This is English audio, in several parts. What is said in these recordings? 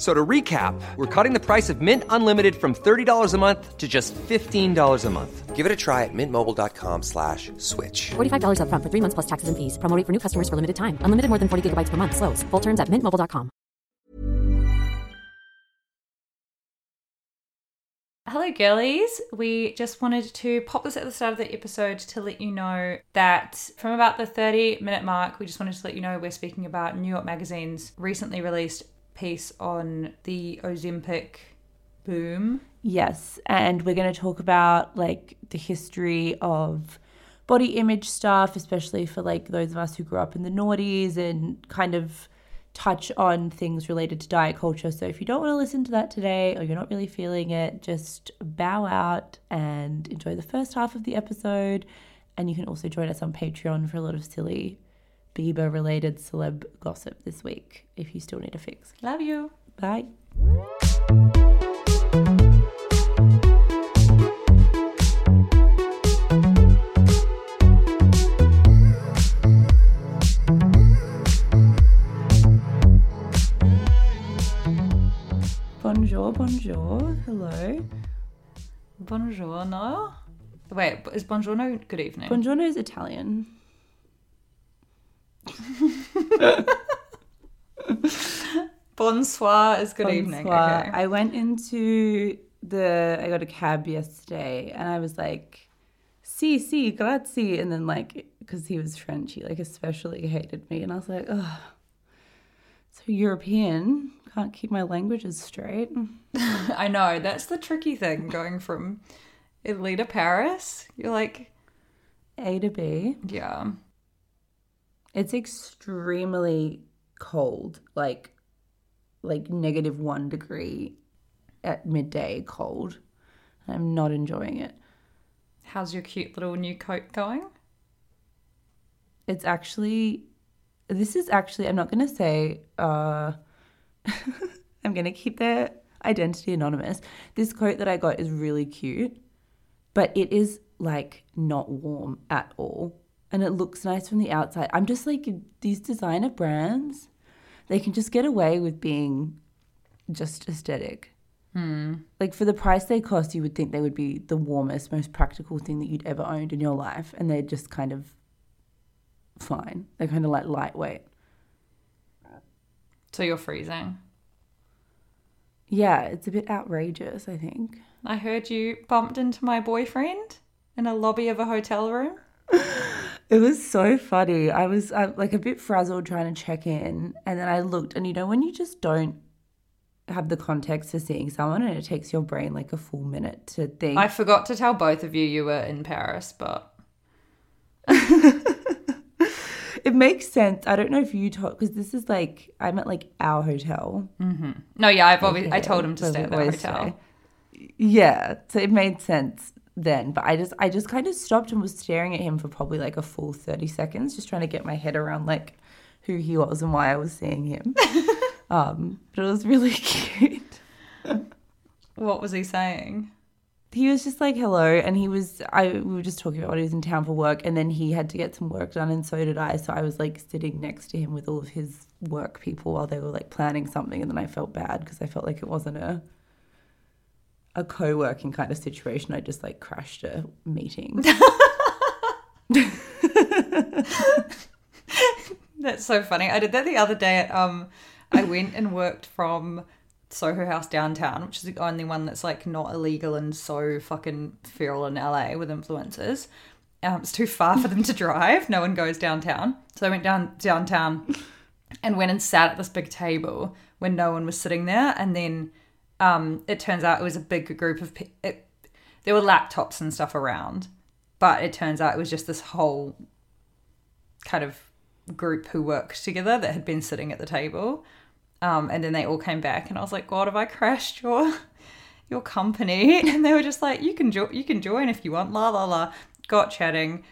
F- So to recap, we're cutting the price of Mint Unlimited from $30 a month to just $15 a month. Give it a try at mintmobile.com slash switch. $45 upfront for three months plus taxes and fees. Promo rate for new customers for limited time. Unlimited more than 40 gigabytes per month. Slows. Full terms at mintmobile.com. Hello, girlies. We just wanted to pop this at the start of the episode to let you know that from about the 30 minute mark, we just wanted to let you know we're speaking about New York Magazine's recently released piece on the Ozempic boom. Yes, and we're going to talk about like the history of body image stuff, especially for like those of us who grew up in the noughties and kind of touch on things related to diet culture. So if you don't want to listen to that today or you're not really feeling it, just bow out and enjoy the first half of the episode. And you can also join us on Patreon for a lot of silly Bieber related celeb gossip this week if you still need a fix. Love you. Bye. Bonjour, bonjour, hello. Buongiorno. Wait, is buongiorno good evening? Buongiorno is Italian. Bonsoir is good evening. Okay. I went into the, I got a cab yesterday and I was like, si, si, grazie. And then, like, because he was French, he like especially hated me. And I was like, oh, so European, can't keep my languages straight. I know, that's the tricky thing going from Italy to Paris. You're like, A to B. yeah. It's extremely cold, like like negative one degree at midday cold. I'm not enjoying it. How's your cute little new coat going? It's actually this is actually I'm not gonna say uh I'm gonna keep their identity anonymous. This coat that I got is really cute, but it is like not warm at all. And it looks nice from the outside. I'm just like these designer brands, they can just get away with being just aesthetic. Hmm. Like for the price they cost, you would think they would be the warmest, most practical thing that you'd ever owned in your life, and they're just kind of fine. They're kind of like lightweight. So you're freezing. Yeah, it's a bit outrageous, I think. I heard you bumped into my boyfriend in a lobby of a hotel room. It was so funny. I was uh, like a bit frazzled trying to check in, and then I looked, and you know, when you just don't have the context for seeing someone, and it takes your brain like a full minute to think. I forgot to tell both of you you were in Paris, but it makes sense. I don't know if you told because this is like I'm at like our hotel. no, yeah, I've obviously I told him to stay at the hotel. stay. Yeah, so it made sense then. But I just I just kind of stopped and was staring at him for probably like a full thirty seconds, just trying to get my head around like who he was and why I was seeing him. um, but it was really cute. What was he saying? he was just like hello and he was i we were just talking about what he was in town for work and then he had to get some work done and so did i so i was like sitting next to him with all of his work people while they were like planning something and then i felt bad because i felt like it wasn't a a co-working kind of situation i just like crashed a meeting That's so funny. I did that the other day. At, um, I went and worked from Soho House downtown, which is the only one that's like not illegal and so fucking feral in LA with influencers. Um, it's too far for them to drive. No one goes downtown, so I went down downtown and went and sat at this big table when no one was sitting there. And then um, it turns out it was a big group of it, there were laptops and stuff around, but it turns out it was just this whole kind of group who worked together that had been sitting at the table. Um, and then they all came back, and I was like, "God, have I crashed your your company?" And they were just like, "You can you can join if you want." La la la. Got chatting,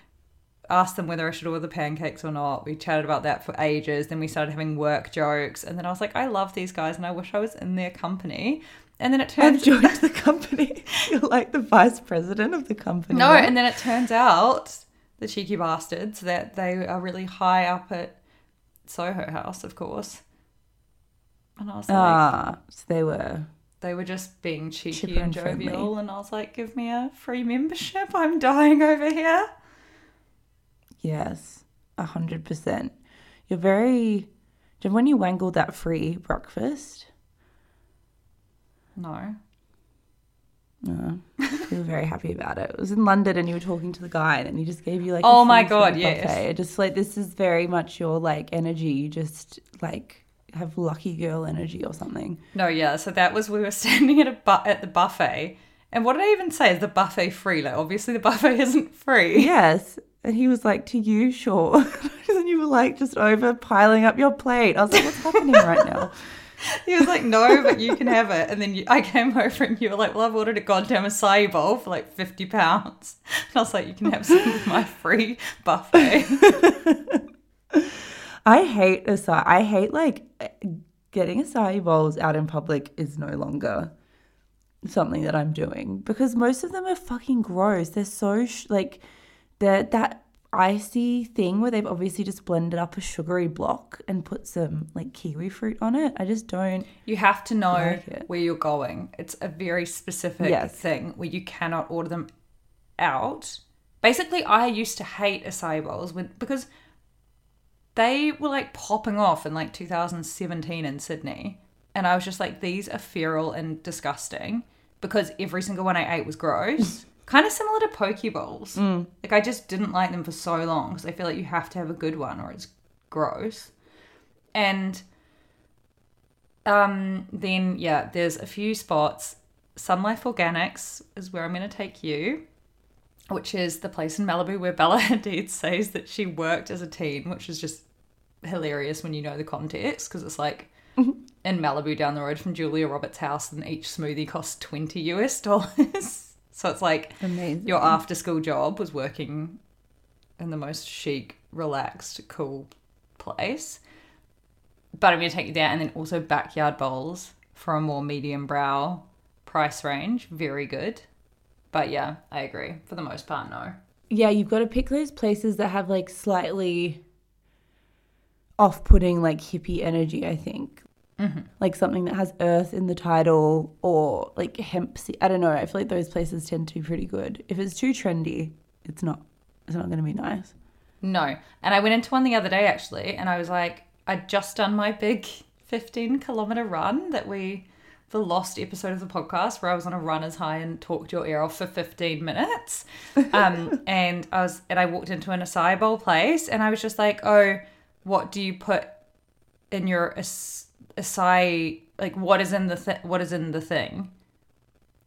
asked them whether I should order the pancakes or not. We chatted about that for ages. Then we started having work jokes, and then I was like, "I love these guys, and I wish I was in their company." And then it i've joined the company you're like the vice president of the company No, and then it turns out the cheeky bastards that they are really high up at Soho House, of course. And I was like, ah so they were they were just being cheeky and and jovial, and I was like, give me a free membership. I'm dying over here. Yes, a hundred percent. You're very. Do you when you wangled that free breakfast? No. No, you were very happy about it. It was in London, and you were talking to the guy, and then he just gave you like. Oh a my God, yes. buffet. Just like this is very much your like energy. You just like have lucky girl energy or something. No, yeah. So that was we were standing at a bu- at the buffet, and what did I even say? Is the buffet free? Like, obviously the buffet isn't free. Yes. And he was like, to you, sure. and you were like, just over piling up your plate. I was like, what's happening right now? He was like, no, but you can have it. And then you, I came over and you were like, well, I've ordered a goddamn acai bowl for like 50 pounds. And I was like, you can have some of my free buffet. I hate acai. I hate like getting acai bowls out in public is no longer something that I'm doing because most of them are fucking gross. They're so sh- like they're that icy thing where they've obviously just blended up a sugary block and put some like kiwi fruit on it. I just don't. You have to know Like where you're going. It's a very specific Yes. thing where you cannot order them out. Basically, I used to hate acai bowls when, because they were like popping off in like 2017 in Sydney. And I was just like, these are feral and disgusting because every single one I ate was gross. Kind of similar to poke bowls. Like, I just didn't like them for so long because I feel like you have to have a good one or it's gross. And um, then yeah, there's a few spots. Sun Life Organics is where I'm going to take you, which is the place in Malibu where Bella Hadid says that she worked as a teen, which is just hilarious when you know the context because it's like in Malibu down the road from Julia Roberts' house, and each smoothie costs twenty US dollars. so it's like Amazing. your after school job was working in the most chic, relaxed, cool place. But I'm going to take you there, and then also backyard bowls for a more medium brow price range. Very good. But yeah, I agree. For the most part, no. Yeah, you've got to pick those places that have like slightly off putting, like hippie energy, I think. Like something that has earth in the title or like hemp. se- I don't know. I feel like those places tend to be pretty good. If it's too trendy, it's not. It's not going to be nice. No. And I went into one the other day actually, and I was like, I'd just done my big 15 kilometer run that we, the lost episode of the podcast where I was on a runner's high and talked your ear off for 15 minutes. Um, and I was, and I walked into an acai bowl place and I was just like, oh, what do you put in your ac- acai? Like, what is in the th- what is in the thing?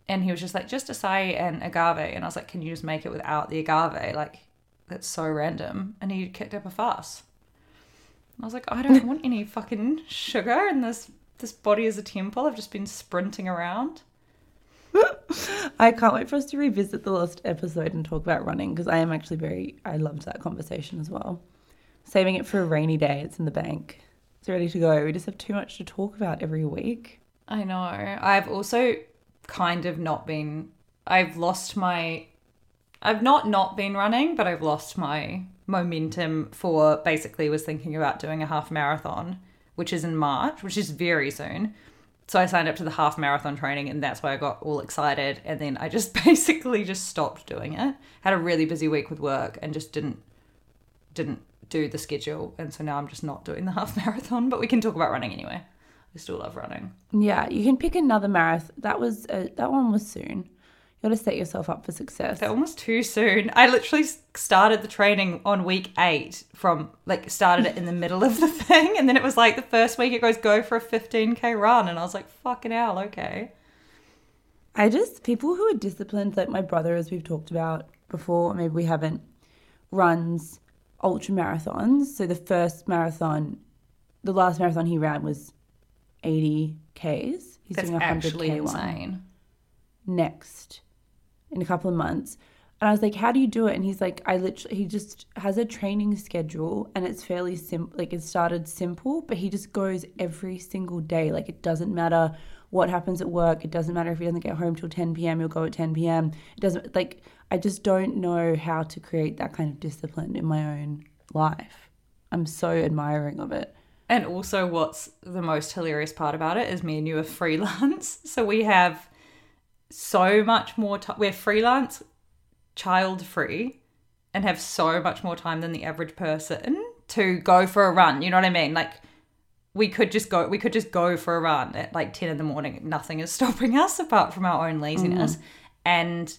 And he was just like, just acai and agave. And I was like, can you just make it without the agave? Like, that's so random. And he kicked up a fuss. I was like, I don't want any fucking sugar in this. This body is a temple. I've just been sprinting around. I can't wait for us to revisit the last episode and talk about running because I am actually very. I loved that conversation as well. Saving it for a rainy day. It's in the bank. It's ready to go. We just have too much to talk about every week. I know. I've also kind of not been I've lost my I've not not been running, but I've lost my momentum for basically was thinking about doing a half marathon, which is in March, which is very soon. So I signed up to the half marathon training and that's why I got all excited and then I just basically just stopped doing it. Had a really busy week with work and just didn't didn't do the schedule and so now I'm just not doing the half marathon, but we can talk about running anyway. I still love running. Yeah, you can pick another marathon. That was uh, that one was soon. You got to set yourself up for success. They're almost too soon. I literally started the training on week eight from like started it in the middle of the thing, and then it was like the first week it goes go for a 15k run, and I was like, fucking hell, okay. I just people who are disciplined, like my brother, as we've talked about before, maybe we haven't, runs ultra marathons. So the first marathon, the last marathon he ran was 80 k's. He's That's doing a 100 actually k one next in a couple of months. And I was like, "How do you do it?" And he's like, "I literally he just has a training schedule and it's fairly simple. Like it started simple, but he just goes every single day. Like it doesn't matter what happens at work. It doesn't matter if he doesn't get home till 10 p.m. He'll go at 10 p.m. It doesn't like I just don't know how to create that kind of discipline in my own life. I'm so admiring of it. And also, what's the most hilarious part about it is me and you are freelance. So we have so much more time. We're freelance, child free, and have so much more time than the average person to go for a run. You know what I mean? Like, we could just go, we could just go for a run at like 10 in the morning. Nothing is stopping us apart from our own laziness. Mm. And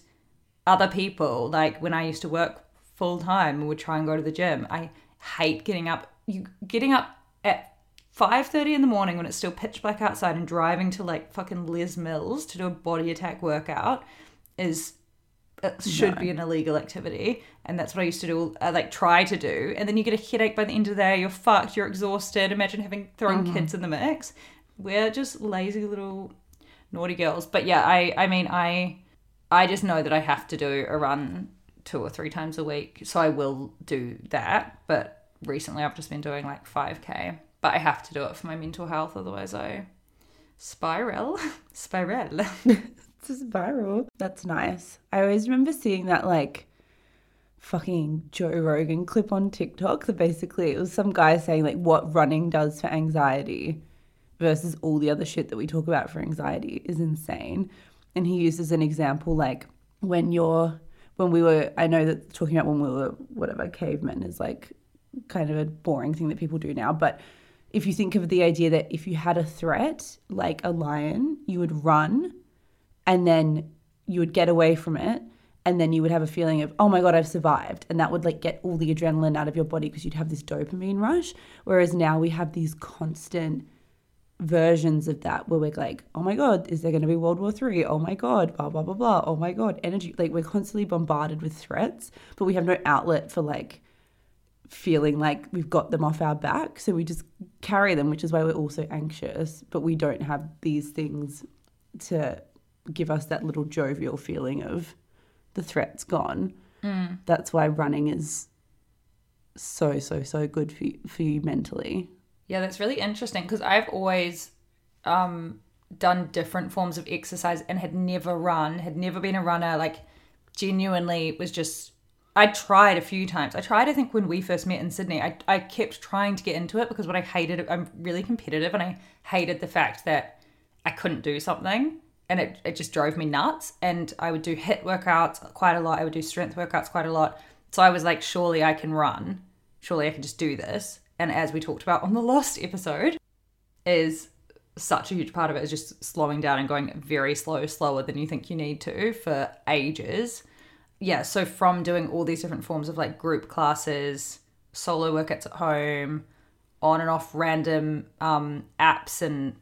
other people, like when I used to work full time and would try and go to the gym, I hate getting up. You getting up at five thirty in the morning when it's still pitch black outside and driving to like fucking Les Mills to do a body attack workout is it should be an illegal activity, and that's what I used to do. I like try to do, and then you get a headache by the end of the day. You're fucked. You're exhausted. Imagine having thrown mm-hmm. kids in the mix. We're just lazy little naughty girls. But yeah, I I mean I I just know that I have to do a run two or three times a week, so I will do that. But recently, I've just been doing like five k. But I have to do it for my mental health, otherwise I spiral, spiral. It's a spiral. That's nice. I always remember seeing that like fucking Joe Rogan clip on TikTok that basically it was some guy saying like what running does for anxiety versus all the other shit that we talk about for anxiety is insane. And he uses an example like when you're when we were I know that talking about when we were whatever cavemen is like kind of a boring thing that people do now, but if you think of the idea that if you had a threat like a lion, you would run and then you would get away from it and then you would have a feeling of oh my god i've survived. And that would like get all the adrenaline out of your body because you'd have this dopamine rush. Whereas now we have these constant versions of that where we're like oh my god is there going to be world war three? Oh my god blah blah blah blah oh my god energy like we're constantly bombarded with threats but we have no outlet for like feeling like we've got them off our back so we just carry them which is why we're also anxious but we don't have these things to give us that little jovial feeling of the threat's gone. Hmm. That's why running is so so so good for you, for you mentally. Yeah, that's really interesting because I've always um, done different forms of exercise and had never run, had never been a runner. Like, genuinely was just. I tried a few times. I tried, I think, when we first met in Sydney. I, I kept trying to get into it because what I hated, I'm really competitive and I hated the fact that I couldn't do something and it, it just drove me nuts. And I would do HIIT workouts quite a lot. I would do strength workouts quite a lot. So I was like, surely I can run. Surely I can just do this. And as we talked about on the last episode, is such a huge part of it is just slowing down and going very slow, slower than you think you need to for ages. Yeah, so from doing all these different forms of like group classes, solo workouts at home, on and off random um, apps and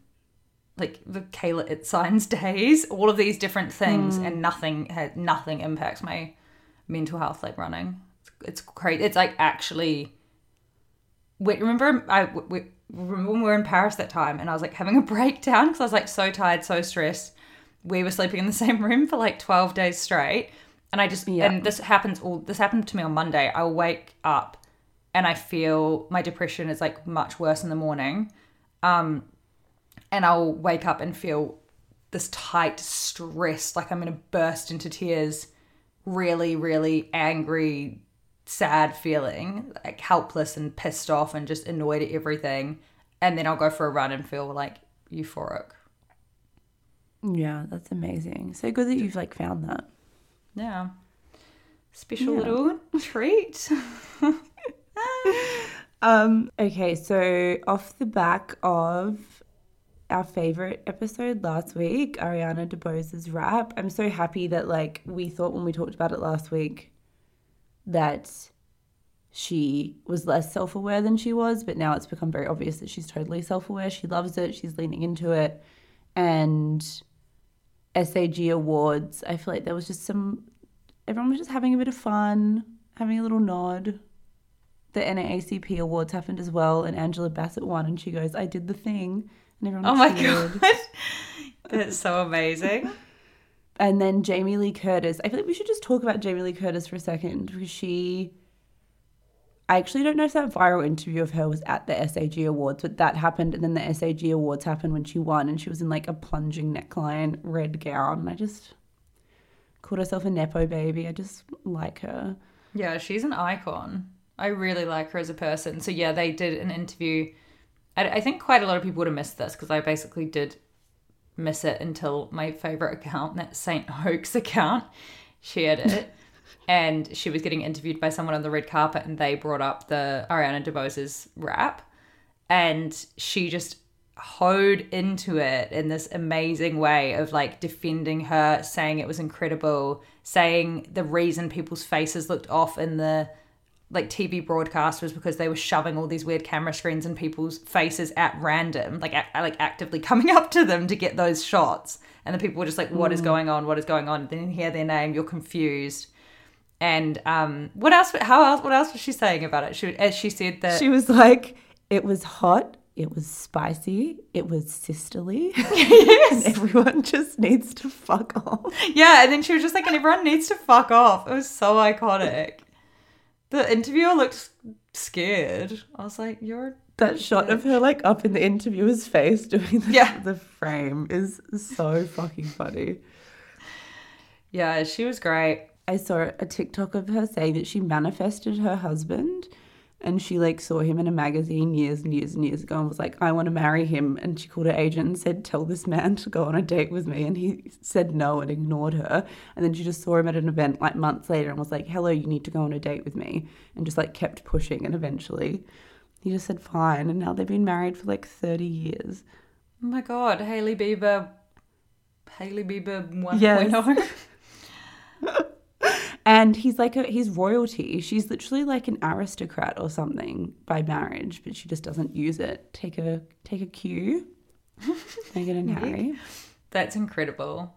like the Kayla Itsines days, all of these different things, and nothing had nothing impacts my mental health like running. It's, it's crazy. It's like actually. Wait, remember I we, remember when we were in Paris that time, and I was like having a breakdown because I was like so tired, so stressed. We were sleeping in the same room for like twelve days straight, and I just Yeah. and this happens all. This happened to me on Monday. I'll wake up and I feel my depression is like much worse in the morning. Um, and I'll wake up and feel this tight, stress, like I'm gonna burst into tears, really, really angry, sad feeling, like helpless and pissed off and just annoyed at everything. And then I'll go for a run and feel like euphoric. Yeah, that's amazing. So good that you've like found that. Yeah. Special Yeah. little treat. Um, okay, so off the back of our favorite episode last week, Ariana DeBose's rap, I'm so happy that like we thought when we talked about it last week that she was less self-aware than she was, but now it's become very obvious that she's totally self-aware. She loves it, she's leaning into it. And SAG awards, I feel like there was just some everyone was just having a bit of fun, having a little nod the NAACP awards happened as well, and Angela Bassett won, and she goes, "I did the thing," and everyone. Oh my cheered. god. That's so amazing. And then Jamie Lee Curtis. I feel like we should just talk about Jamie Lee Curtis for a second because she. I actually don't know if that viral interview of her was at the SAG Awards, but that happened, and then the SAG Awards happened when she won, and she was in like a plunging neckline red gown. And I just called herself a nepo baby. I just like her. Yeah, she's an icon. I really like her as a person. So yeah, they did an interview. I, I think quite a lot of people would have missed this because I basically did miss it until my favorite account, that Saint Hoax account, shared it. and she was getting interviewed by someone on the red carpet, and they brought up the Ariana DeBose's rap, and she just hoed into it in this amazing way of like defending her, saying it was incredible, saying the reason people's faces looked off in the like TV broadcast was because they were shoving all these weird camera screens in people's faces at random, like like actively coming up to them to get those shots. And the people were just like, "What is going on? What is going on?" Then you hear their name, you're confused. And um, what else? How else? What else was she saying about it? She, as she said that She was like, it was hot, it was spicy, it was sisterly. and everyone just needs to fuck off. Yeah, and then she was just like, and everyone needs to fuck off. It was so iconic. The interviewer looked scared. I was like, you're That shot of her like up in the interviewer's face doing the, Yeah. the frame is so fucking funny. yeah, she was great. I saw a TikTok of her saying that she manifested her husband and she like saw him in a magazine years and years and years ago and was like, I want to marry him. And she called her agent and said, Tell this man to go on a date with me. And he said no and ignored her. And then she just saw him at an event like months later and was like, Hello, you need to go on a date with me. And just like kept pushing. And eventually he just said fine. And now they've been married for like 30 years. Oh my god, Hailey Bieber, Hailey Bieber 1.0. Yes. And he's like a he's royalty. She's literally like an aristocrat or something by marriage, but she just doesn't use it. Take a take a cue. Meghan and Harry. That's incredible.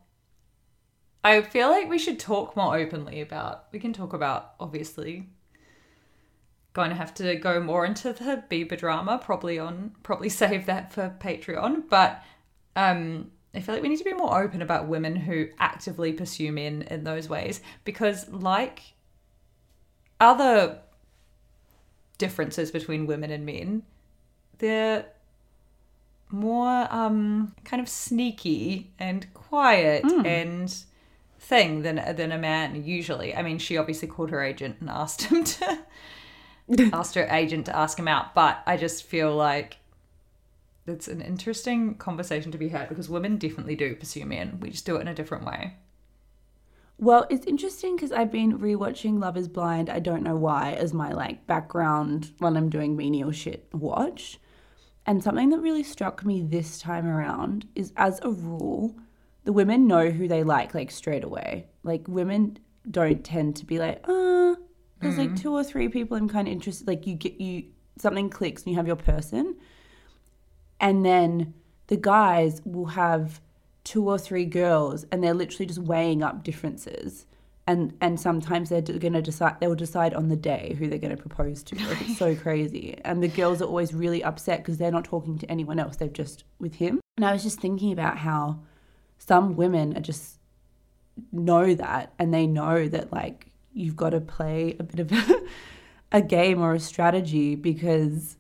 I feel like we should talk more openly about. We can talk about obviously going to have to go more into the Bieber drama probably on probably save that for Patreon, but um I feel like we need to be more open about women who actively pursue men in those ways because like other differences between women and men, they're more um kind of sneaky and quiet and thing than than a man usually. I mean, she obviously called her agent and asked him to asked her agent to ask him out, but I just feel like it's an interesting conversation to be had because women definitely do pursue men. We just do it in a different way. Well, it's interesting because I've been rewatching Love Is Blind. I don't know why as my like background when I'm doing menial shit watch. And something that really struck me this time around is, as a rule, the women know who they like like straight away. Like women don't tend to be like, uh, there's like two or three people I'm kind of interested. Like you get you something clicks and you have your person, and then the guys will have two or three girls, and they're literally just weighing up differences. And and sometimes they're going to decide they'll decide on the day who they're going to propose to. It's so crazy. And the girls are always really upset because they're not talking to anyone else. They've just with him. And I was just thinking about how some women are just know that and they know that like you've got to play a bit of a, a game or a strategy because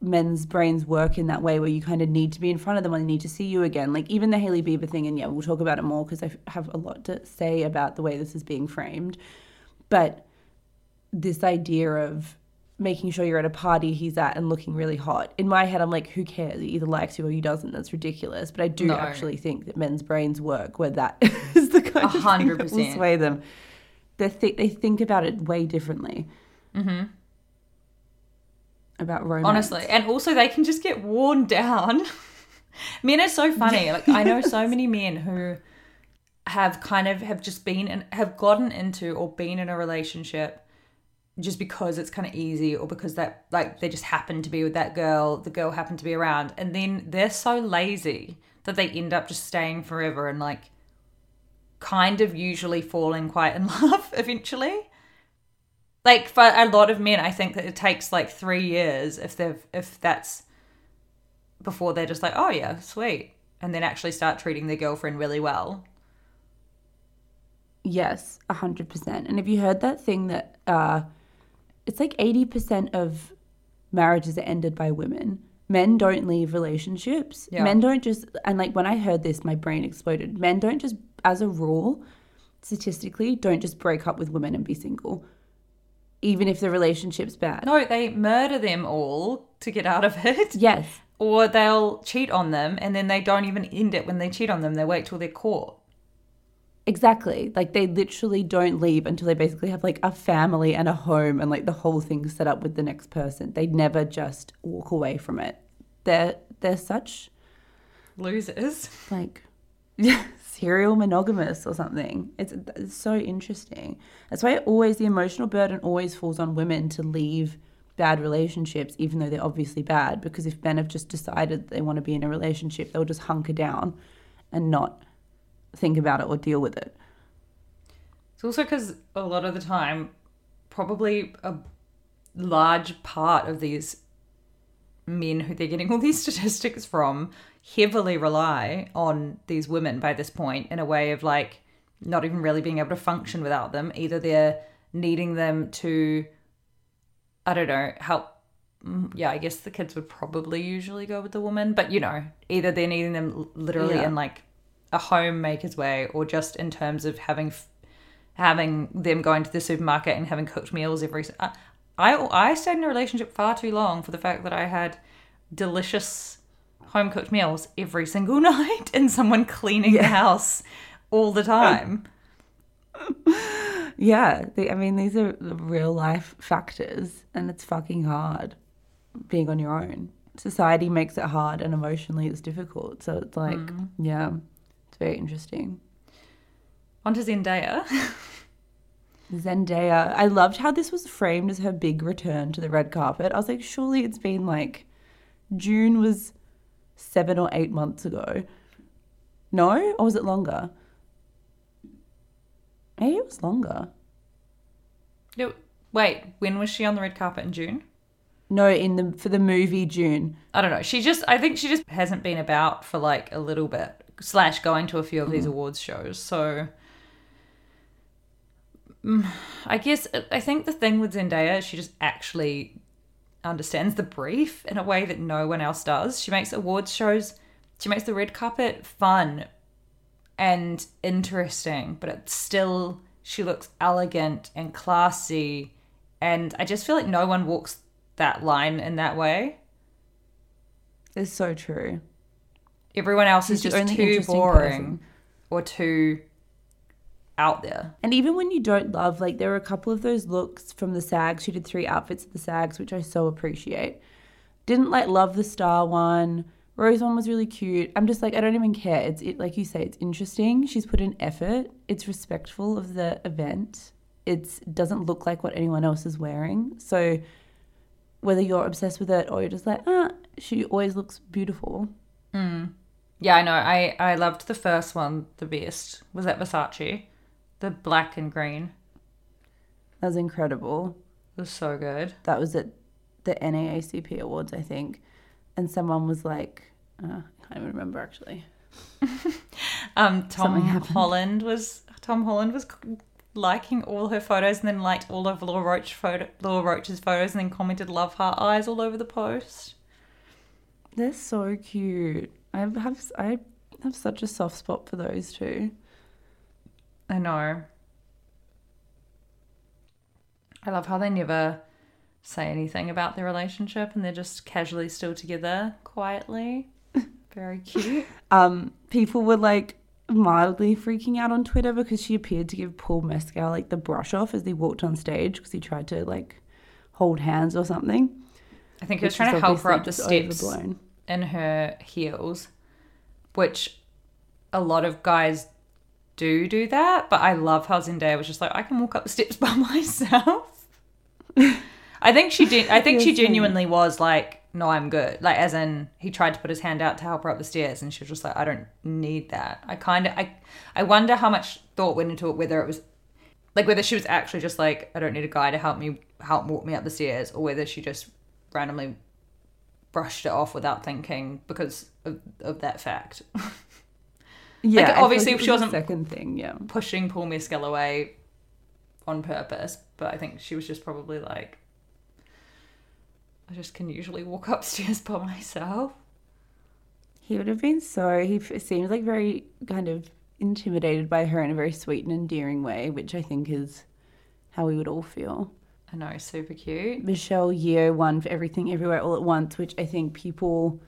men's brains work in that way where you kind of need to be in front of them and they need to see you again. Like even the Hailey Bieber thing, and yeah, we'll talk about it more because I have a lot to say about the way this is being framed. But this idea of making sure you're at a party he's at and looking really hot. In my head, I'm like, who cares? He either likes you or he doesn't. That's ridiculous. But I do No. actually think that men's brains work where that is the kind A of thing that will percent. sway them. They, th- they think about it way differently. Mm-hmm. About romance. honestly and also they can just get worn down. Men are so funny. Like i know so many men who have kind of have just been and have gotten into or been in a relationship just because it's kind of easy or because that like they just happen to be with that girl the girl happened to be around and then they're so lazy that they end up just staying forever and like kind of usually falling quite in love eventually like for a lot of men i think that it takes like three years if they've if that's before they're just like oh yeah sweet and then actually start treating their girlfriend really well Yes, a hundred percent. And have you heard that thing that uh, it's like eighty percent of marriages are ended by women. Men don't leave relationships. Yeah. Men don't just and like when I heard this, my brain exploded. Men don't just, as a rule, statistically, don't just break up with women and be single, even if the relationship's bad. no they murder them all to get out of it Yes, or they'll cheat on them and then they don't even end it when they cheat on them they wait till they're caught Exactly. Like they literally don't leave until they basically have like a family and a home and like the whole thing set up with the next person. They never just walk away from it. They're they're such losers like serial monogamous or something. It's, it's so interesting. That's why always the emotional burden always falls on women to leave bad relationships, even though they're obviously bad. Because if men have just decided they want to be in a relationship, they'll just hunker down and not think about it or deal with it. It's also because a lot of the time, probably a large part of these men who they're getting all these statistics from heavily rely on these women by this point in a way of like not even really being able to function without them. Either they're needing them to, I don't know, help. mm, Yeah, I guess the kids would probably usually go with the woman, but you know, either they're needing them literally Yeah. in like a homemaker's way or just in terms of having f- having them going to the supermarket and having cooked meals every I I stayed in a relationship far too long for the fact that I had delicious home cooked meals every single night and someone cleaning the house all the time. Yeah, they, I mean, these are the real life factors, and it's fucking hard being on your own. Society makes it hard, and emotionally, it's difficult. So it's like, mm. yeah, it's very interesting. On to Zendaya. Zendaya, I loved how this was framed as her big return to the red carpet. I was like, surely it's been like Dune was seven or eight months ago. No, or was it longer? Maybe it was longer. No, Wait, when was she on the red carpet in June? No, in the for the movie Dune. I don't know. She just, I think she just hasn't been about for like a little bit, slash going to a few of these awards shows. So mm, I guess, I think the thing with Zendaya is she just actually understands the brief in a way that no one else does. She makes awards shows, she makes the red carpet fun and interesting, but it's still, she looks elegant and classy. And I just feel like no one walks that line in that way. It's so true. Everyone else is She's the just too boring person. or too out there. And even when you don't love, like there were a couple of those looks from the SAGs. She did three outfits at the SAGs, which I so appreciate. Didn't like love the star one. Rose one was really cute. I'm just like I don't even care. It's it like you say, it's interesting. She's put in effort. It's respectful of the event. It doesn't look like what anyone else is wearing. So whether you're obsessed with it or you're just like, ah, she always looks beautiful. Yeah, I know. I, I loved the first one the best. Was that Versace? The black and green. That was incredible. It was so good. that was at the NAACP Awards, I think. And someone was like, uh, I can't even remember actually. Um, Tom Holland was Tom Holland was liking all her photos and then liked all of Law Roach photo, Law Roach's photos and then commented "love heart eyes" all over the post. They're so cute. I have I have such a soft spot for those two. I know. I love how they never say anything about their relationship and they're just casually still together quietly. Very cute. Um, people were like mildly freaking out on Twitter because she appeared to give Paul Mescal like the brush off as they walked on stage because he tried to like hold hands or something. I think he was trying to help her up the steps overblown. in her heels, which a lot of guys do do that. But I love how Zendaya was just like, I can walk up the steps by myself. I think she did. I think she genuinely was like, no, I'm good. Like, as in, he tried to put his hand out to help her up the stairs, and she was just like, I don't need that. I kind of, I, I wonder how much thought went into it. Whether it was, like, whether she was actually just like, I don't need a guy to help me help walk me up the stairs, or whether she just randomly brushed it off without thinking because of, of that fact. Yeah, feel obviously if she wasn't- second thing. Yeah, Pushing Paul Mescal away on purpose, but I think she was just probably like, I just can usually walk upstairs by myself. he would have been so. He seems like very kind of intimidated by her in a very sweet and endearing way, which I think is how we would all feel. I know, super cute. Michelle Yeoh won for Everything Everywhere All at Once, which I think people,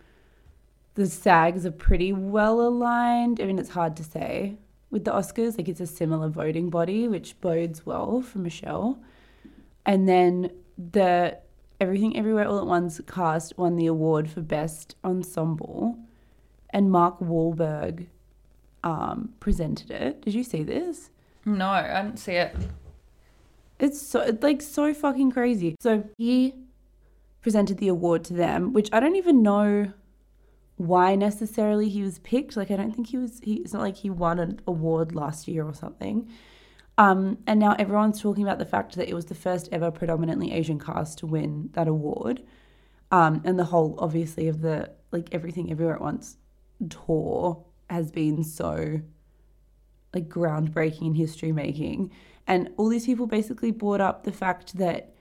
the SAGs are pretty well aligned. I mean, it's hard to say with the Oscars. Like, it's a similar voting body, which bodes well for Michelle. And then the Everything Everywhere All at Once cast won the award for Best Ensemble, and Mark Wahlberg um, presented it. Did you see this? No, I didn't see it. It's so it's like so fucking crazy. So he presented the award to them, which I don't even know why necessarily he was picked. Like I don't think he was he it's not like he won an award last year or something. Um, and now everyone's talking about the fact that it was the first ever predominantly Asian cast to win that award. Um, and the whole obviously of the like everything everywhere at once tour has been so like groundbreaking and history making. And all these people basically brought up the fact that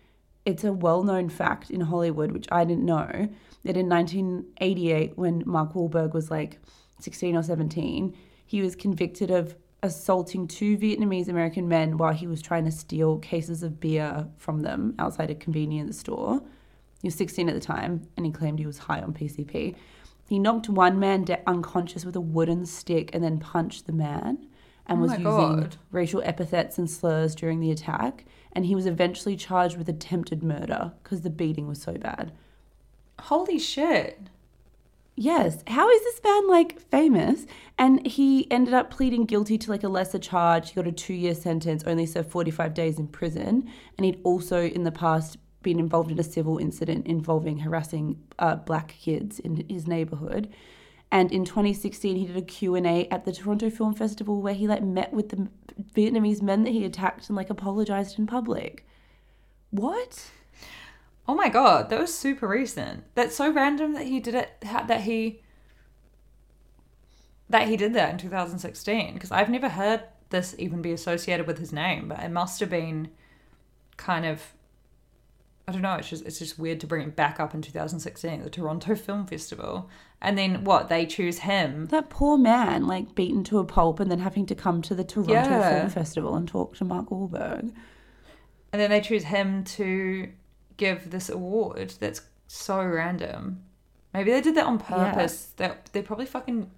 it's a well known fact in Hollywood, which I didn't know, that in 1988, when Mark Wahlberg was like 16 or 17, he was convicted of assaulting two Vietnamese American men while he was trying to steal cases of beer from them outside a convenience store. He was 16 at the time and he claimed he was high on PCP. He knocked one man de- unconscious with a wooden stick and then punched the man and Oh was using God. racial epithets and slurs during the attack. And he was eventually charged with attempted murder because the beating was so bad. Holy shit. Yes. How is this man like famous? And he ended up pleading guilty to like a lesser charge. He got a two year sentence, only served 45 days in prison. And he'd also in the past been involved in a civil incident involving harassing uh, black kids in his neighborhood. And in 2016, he did a Q&A at the Toronto Film Festival where he like met with the Vietnamese men that he attacked and like apologized in public. What? Oh my god, that was super recent. That's so random that he did it. That he that he did that in 2016. Because I've never heard this even be associated with his name, but it must have been kind of. I don't know. It's just it's just weird to bring it back up in 2016 at the Toronto Film Festival, and then what they choose him. That poor man, like beaten to a pulp and then having to come to the Toronto Yeah. Film Festival and talk to Mark Wahlberg. And then they choose him to give this award. That's so random. Maybe they did that on purpose. They they probably fucking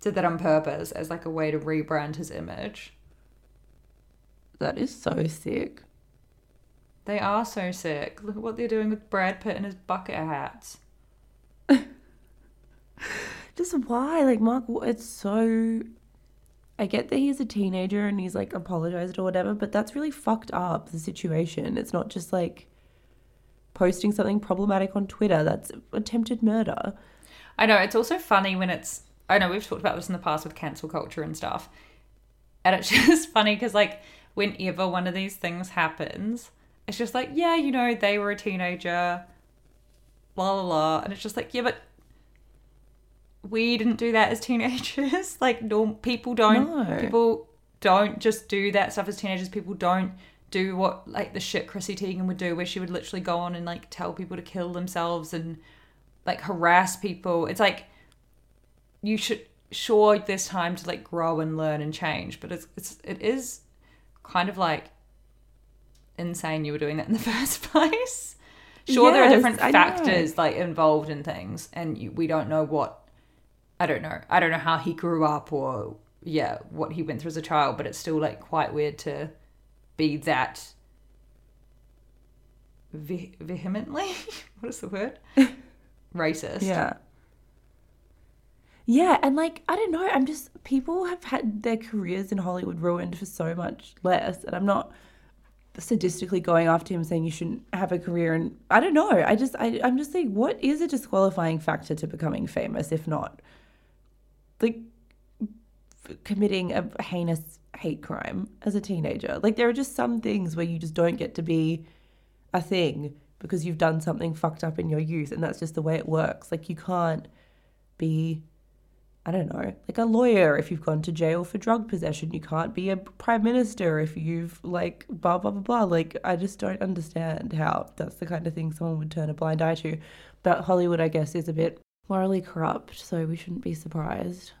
did that on purpose as like a way to rebrand his image. That is so sick. They are so sick. Look at what they're doing with Brad Pitt and his bucket hats. Just why? Like Mark, it's so. I get that he's a teenager and he's like apologized or whatever, but that's really fucked up the situation. It's not just like posting something problematic on Twitter. That's attempted murder. I know it's also funny when it's. I know we've talked about this in the past with cancel culture and stuff, and it's just funny because like whenever one of these things happens, it's just like yeah, you know, they were a teenager, blah blah blah, and it's just like yeah, but we didn't do that as teenagers. like norm people don't No. people don't just do that stuff as teenagers. People don't do what like the shit Chrissy Teigen would do, where she would literally go on and like tell people to kill themselves and like harass people. It's like you should sure there's time to like grow and learn and change, but it's it's it is kind of like insane you were doing that in the first place. Sure, there are different I know. factors like involved in things, and you, we don't know what. I don't know. I don't know how he grew up or yeah, what he went through as a child, but it's still like quite weird to be that ve- vehemently. what is the word? Racist. Yeah. Yeah, and like I don't know, I'm just people have had their careers in Hollywood ruined for so much less, and I'm not sadistically going after him saying you shouldn't have a career and I don't know. I just I, I'm just saying what is a disqualifying factor to becoming famous if not like committing a heinous hate crime as a teenager. Like there are just some things where you just don't get to be a thing because you've done something fucked up in your youth and that's just the way it works. Like you can't be I don't know, like a lawyer if you've gone to jail for drug possession. You can't be a prime minister if you've like blah blah blah blah. Like I just don't understand how that's the kind of thing someone would turn a blind eye to. But Hollywood I guess is a bit morally corrupt, so we shouldn't be surprised.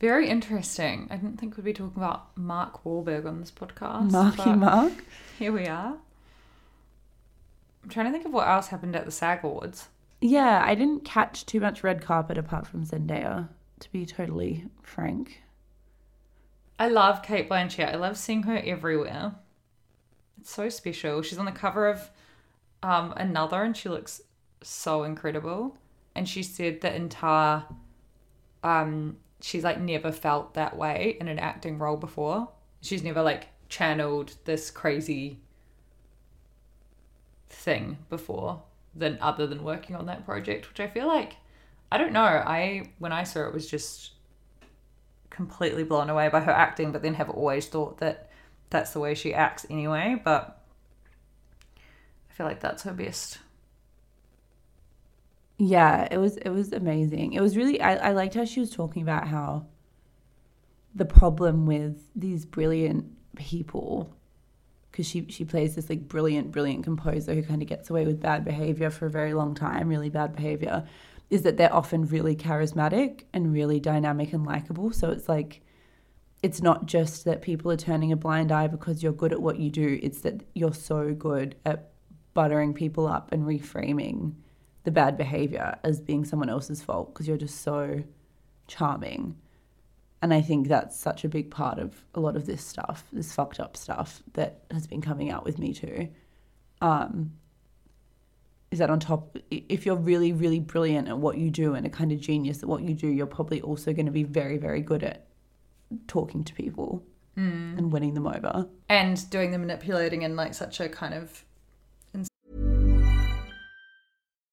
Very interesting. I didn't think we'd be talking about Mark Wahlberg on this podcast. Marky Mark. Here we are. I'm trying to think of what else happened at the SAG Awards. Yeah, I didn't catch too much red carpet apart from Zendaya, to be totally frank. I love Cate Blanchett. I love seeing her everywhere. It's so special. She's on the cover of um, another, and she looks so incredible. And she said that entire, um, she's like never felt that way in an acting role before. She's never like channeled this crazy thing before than other than working on that project, which I feel like I don't know. I when I saw it was just completely blown away by her acting, but then have always thought that that's the way she acts anyway. But I feel like that's her best. Yeah, it was it was amazing. It was really I, I liked how she was talking about how the problem with these brilliant people because she she plays this like brilliant brilliant composer who kind of gets away with bad behavior for a very long time, really bad behavior, is that they're often really charismatic and really dynamic and likable. So it's like it's not just that people are turning a blind eye because you're good at what you do, it's that you're so good at buttering people up and reframing the bad behavior as being someone else's fault because you're just so charming. And I think that's such a big part of a lot of this stuff, this fucked up stuff that has been coming out with me too. Um, is that on top, if you're really, really brilliant at what you do and a kind of genius at what you do, you're probably also going to be very, very good at talking to people and winning them over. And doing the manipulating in like such a kind of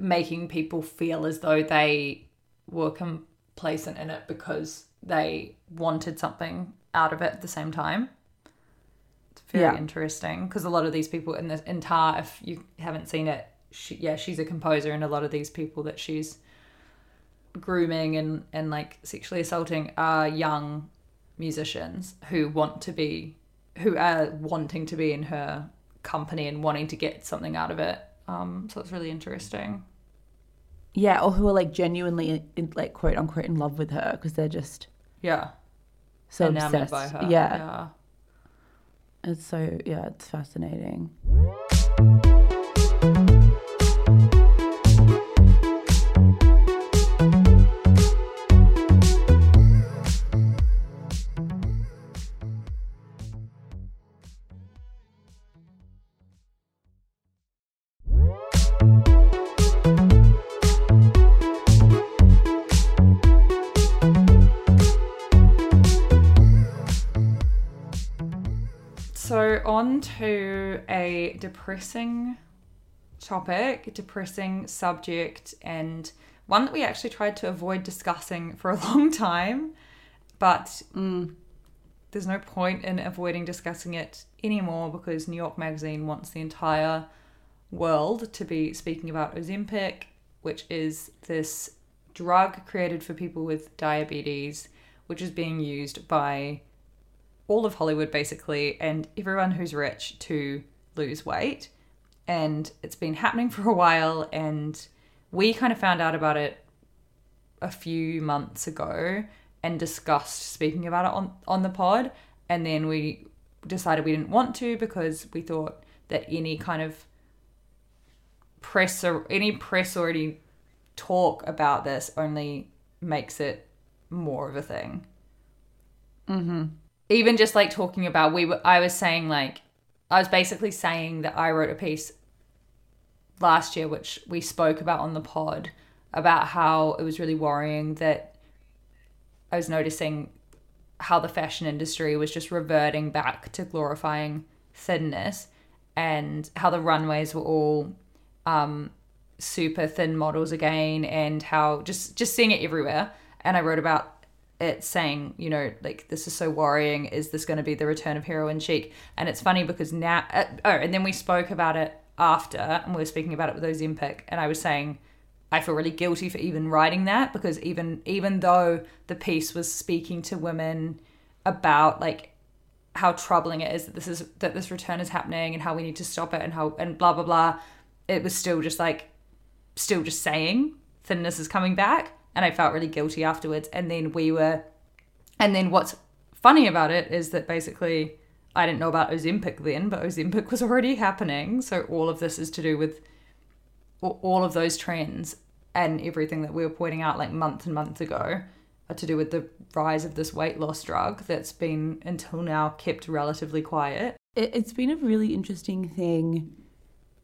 making people feel as though they were complacent in it because they wanted something out of it at the same time. It's very Yeah. interesting because a lot of these people in this in Tár, if you haven't seen it, she, yeah, she's a composer, and a lot of these people that she's grooming and and like sexually assaulting are young musicians who want to be who are wanting to be in her company and wanting to get something out of it um so it's really interesting Yeah, or who are like genuinely in, like quote unquote in love with her because they're just yeah so enamored obsessed. by her. Yeah. yeah. It's so yeah, it's fascinating. On to a depressing topic, depressing subject, and one that we actually tried to avoid discussing for a long time, but mm. there's no point in avoiding discussing it anymore because New York Magazine wants the entire world to be speaking about Ozempic, which is this drug created for people with diabetes, which is being used by all of Hollywood basically and everyone who's rich to lose weight. And it's been happening for a while, and we kind of found out about it a few months ago and discussed speaking about it on, on the pod. And then we decided we didn't want to because we thought that any kind of press or any press or any talk about this only makes it more of a thing mm-hmm. Even just like talking about we were i was saying like i was basically saying that i wrote a piece last year which we spoke about on the pod about how it was really worrying that i was noticing how the fashion industry was just reverting back to glorifying thinness and how the runways were all um super thin models again and how just just seeing it everywhere. And i wrote about it saying, you know, like this is so worrying. Is this going to be the return of heroin chic? And it's funny because now, uh, oh, and then we spoke about it after, and we were speaking about it with Ozempic, and I was saying, I feel really guilty for even writing that because even even though the piece was speaking to women about like how troubling it is that this is that this return is happening and how we need to stop it and how and blah blah blah, it was still just like still just saying thinness is coming back and I felt really guilty afterwards. And then we were, and then what's funny about it is that basically I didn't know about Ozempic then, but Ozempic was already happening. So all of this is to do with all of those trends and everything that we were pointing out like months and months ago are to do with the rise of this weight loss drug that's been until now kept relatively quiet. It, it's been a really interesting thing,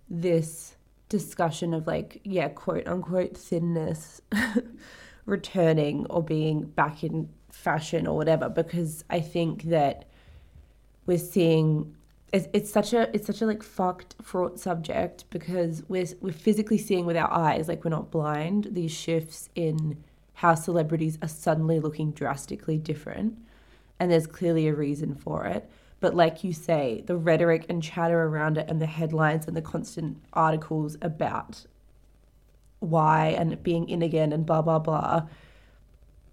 this discussion of like, yeah, quote unquote thinness returning or being back in fashion or whatever, because I think that we're seeing it's, it's such a it's such a like fucked fraught subject because we're we're physically seeing with our eyes like we're not blind. These shifts in how celebrities are suddenly looking drastically different and there's clearly a reason for it. But like you say the rhetoric and chatter around it and the headlines and the constant articles about why and being in again and blah blah blah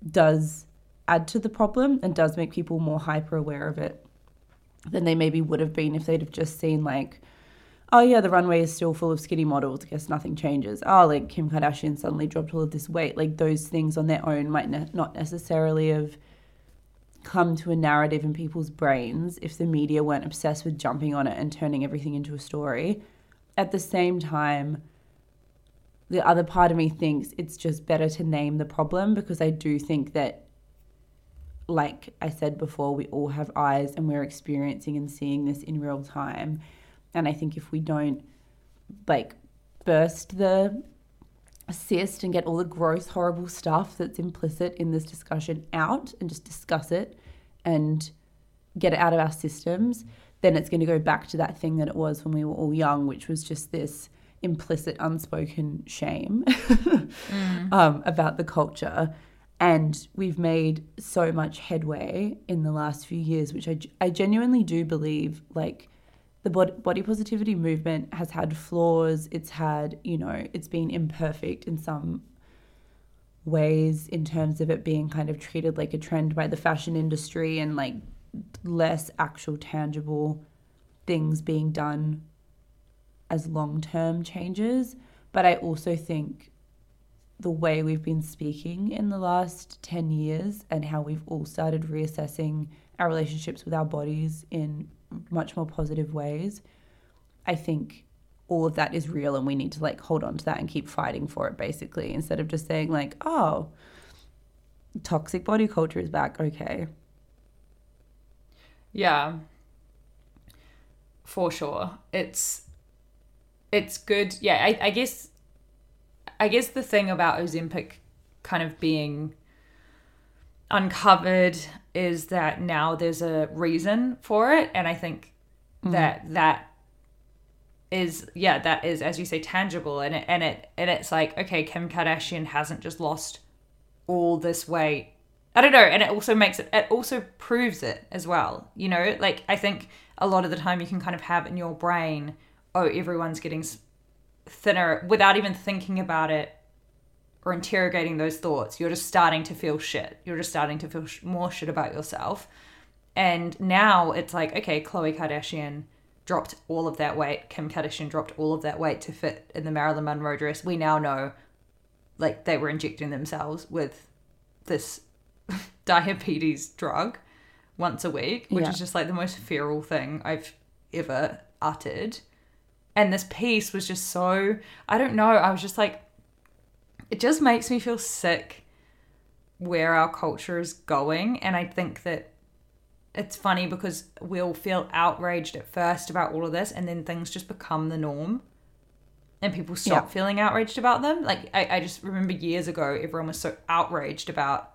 does add to the problem and does make people more hyper aware of it than they maybe would have been if they'd have just seen like oh yeah the runway is still full of skinny models. I guess nothing changes. Oh like kim kardashian suddenly dropped all of this weight. Like those things on their own might ne- not necessarily have come to a narrative in people's brains if the media weren't obsessed with jumping on it and turning everything into a story. At the same time the other part of me thinks it's just better to name the problem because i do think that like I said before, we all have eyes and we're experiencing and seeing this in real time. And I think if we don't like burst the cyst and get all the gross, horrible stuff that's implicit in this discussion out and just discuss it and get it out of our systems, then it's going to go back to that thing that it was when we were all young, which was just this implicit, unspoken shame um, about the culture. And we've made so much headway in the last few years which i, I genuinely do believe like the bod- body positivity movement has had flaws. It's had you know it's been imperfect in some ways in terms of it being kind of treated like a trend by the fashion industry and like less actual tangible things being done as long-term changes but i also think the way we've been speaking in the last 10 years and how we've all started reassessing our relationships with our bodies in much more positive ways, I think all of that is real and we need to like hold on to that and keep fighting for it basically instead of just saying like, oh, toxic body culture is back. Okay. Yeah. For sure. It's it's good. Yeah, I, I guess I guess the thing about Ozempic kind of being uncovered is that now there's a reason for it and I think mm. that that is yeah that is as you say tangible and it and it and it's like okay Kim Kardashian hasn't just lost all this weight I don't know and it also makes it it also proves it as well you know like I think a lot of the time you can kind of have in your brain oh everyone's getting thinner without even thinking about it or interrogating those thoughts you're just starting to feel shit you're just starting to feel sh- more shit about yourself and now it's like okay Khloe Kardashian dropped all of that weight. Kim Kardashian dropped all of that weight to fit in the Marilyn Monroe dress. We now know, like, they were injecting themselves with this diabetes drug once a week, which yeah. is just like the most feral thing I've ever uttered. And this piece was just so, I don't know, I was just like, it just makes me feel sick where our culture is going. And I think that it's funny because we'll feel outraged at first about all of this and then things just become the norm and people stop yeah. feeling outraged about them like I, I just remember years ago everyone was so outraged about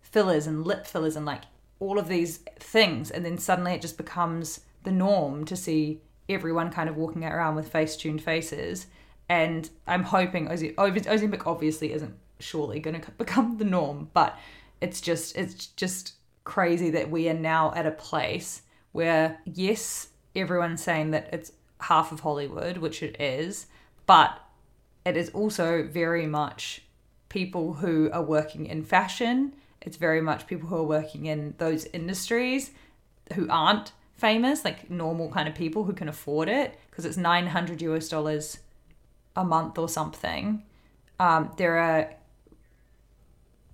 fillers and lip fillers and like all of these things and then suddenly it just becomes the norm to see everyone kind of walking around with face tuned faces and i'm hoping Ozzy, ozempic obviously isn't surely going to become the norm but it's just it's just crazy that we are now at a place where, yes, everyone's saying that it's half of Hollywood, which it is, but it is also very much people who are working in fashion. It's very much people who are working in those industries who aren't famous, like normal kind of people who can afford it, because it's 900 US dollars a month or something. Um, there are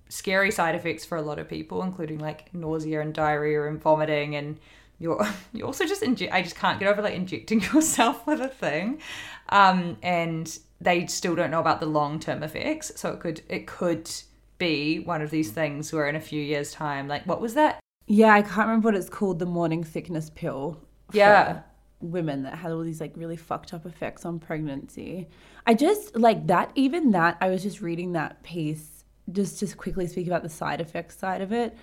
scary side effects for a lot of people, including like nausea and diarrhea and vomiting and you're you also just inject I just can't get over like injecting yourself with a thing. Um, and they still don't know about the long term effects. So it could it could be one of these things where in a few years' time, like what was that? Yeah, I can't remember what it's called, the morning sickness pill. Yeah. Women that had all these like really fucked up effects on pregnancy. I just like that, even that, I was just reading that piece just to quickly speak about the side effects side of it.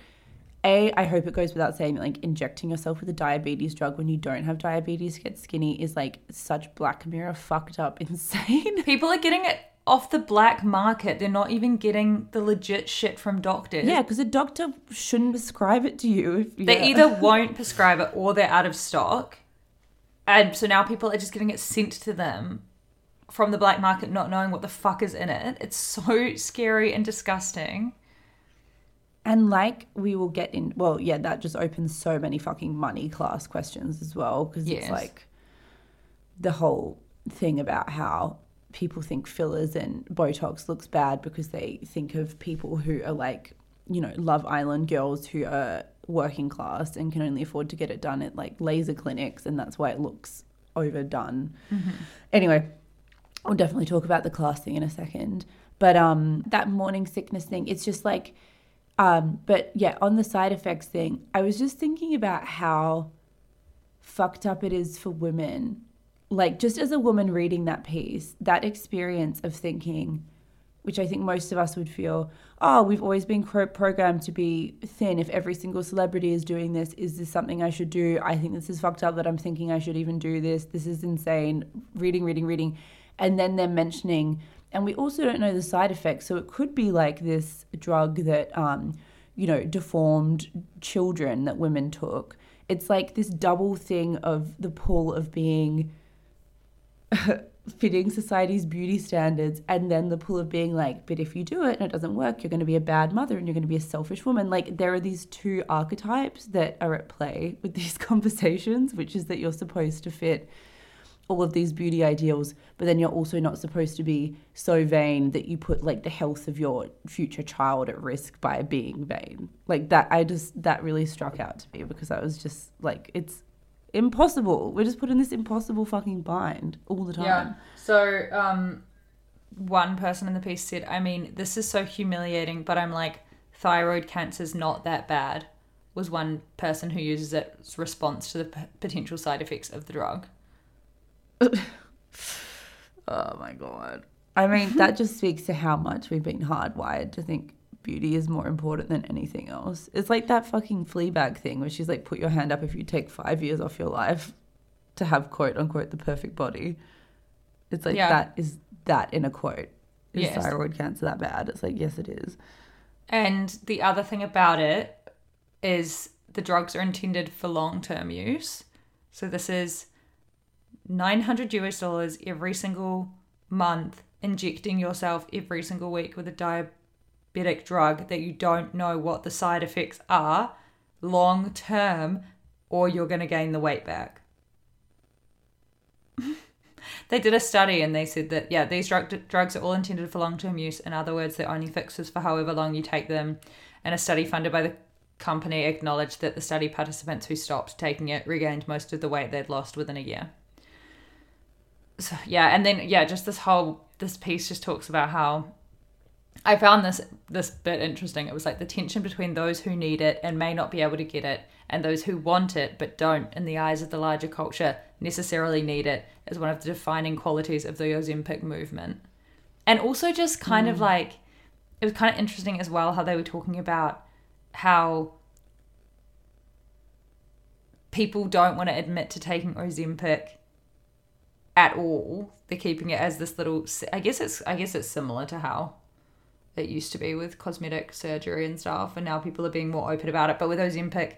A, I hope it goes without saying, like injecting yourself with a diabetes drug when you don't have diabetes to get skinny is like such Black Mirror fucked up insane. People are getting it off the black market. They're not even getting the legit shit from doctors. Yeah, because a doctor shouldn't prescribe it to you. If, yeah. They either won't prescribe it or they're out of stock. And so now people are just getting it sent to them from the black market not knowing what the fuck is in it. It's so scary and disgusting. And like we will get in, well, yeah, that just opens so many fucking money class questions as well because yes. it's like the whole thing about how people think fillers and Botox looks bad because they think of people who are like, you know, Love Island girls who are working class and can only afford to get it done at like laser clinics, and that's why it looks overdone. Mm-hmm. Anyway, I'll definitely talk about the class thing in a second. But um, that morning sickness thing, it's just like, um, but yeah, on the side effects thing, I was just thinking about how fucked up it is for women. Like, just as a woman reading that piece, that experience of thinking, which I think most of us would feel, oh, we've always been programmed to be thin. If every single celebrity is doing this, is this something I should do? I think this is fucked up that I'm thinking I should even do this. This is insane. Reading, reading, reading and then they're mentioning and we also don't know the side effects so it could be like this drug that um, you know deformed children that women took it's like this double thing of the pull of being fitting society's beauty standards and then the pull of being like but if you do it and it doesn't work you're going to be a bad mother and you're going to be a selfish woman like there are these two archetypes that are at play with these conversations which is that you're supposed to fit all of these beauty ideals, but then you're also not supposed to be so vain that you put like the health of your future child at risk by being vain. Like that, I just, that really struck out to me because I was just like, it's impossible. We're just put in this impossible fucking bind all the time. Yeah. So, um, one person in the piece said, I mean, this is so humiliating, but I'm like, thyroid cancer's not that bad, was one person who uses its response to the p- potential side effects of the drug. Oh my god. I mean, that just speaks to how much we've been hardwired to think beauty is more important than anything else. It's like that fucking Fleabag thing where she's like, put your hand up if you take five years off your life to have quote unquote the perfect body. It's like Yeah. that is that in a quote. Is Yes. thyroid cancer that bad? It's like, yes, it is. And the other thing about it is the drugs are intended for long term use. So this is 900 US dollars every single month, injecting yourself every single week with a diabetic drug that you don't know what the side effects are long term, or you're going to gain the weight back. they did a study and they said that yeah these drug, drugs are all intended for long-term use. In other words they're only fixes for however long you take them. And a study funded by the company acknowledged that the study participants who stopped taking it regained most of the weight they'd lost within a year. So yeah and then yeah just this whole this piece just talks about how I found this this bit interesting. It was like the tension between those who need it and may not be able to get it, and those who want it but don't, in the eyes of the larger culture, necessarily need it, is one of the defining qualities of the Ozempic movement. And also just kind of mm. like it was kind of interesting as well how they were talking about how people don't want to admit to taking Ozempic at all. They're keeping it as this little. I guess it's. I guess it's similar to how it used to be with cosmetic surgery and stuff, and now people are being more open about it. But with Ozempic,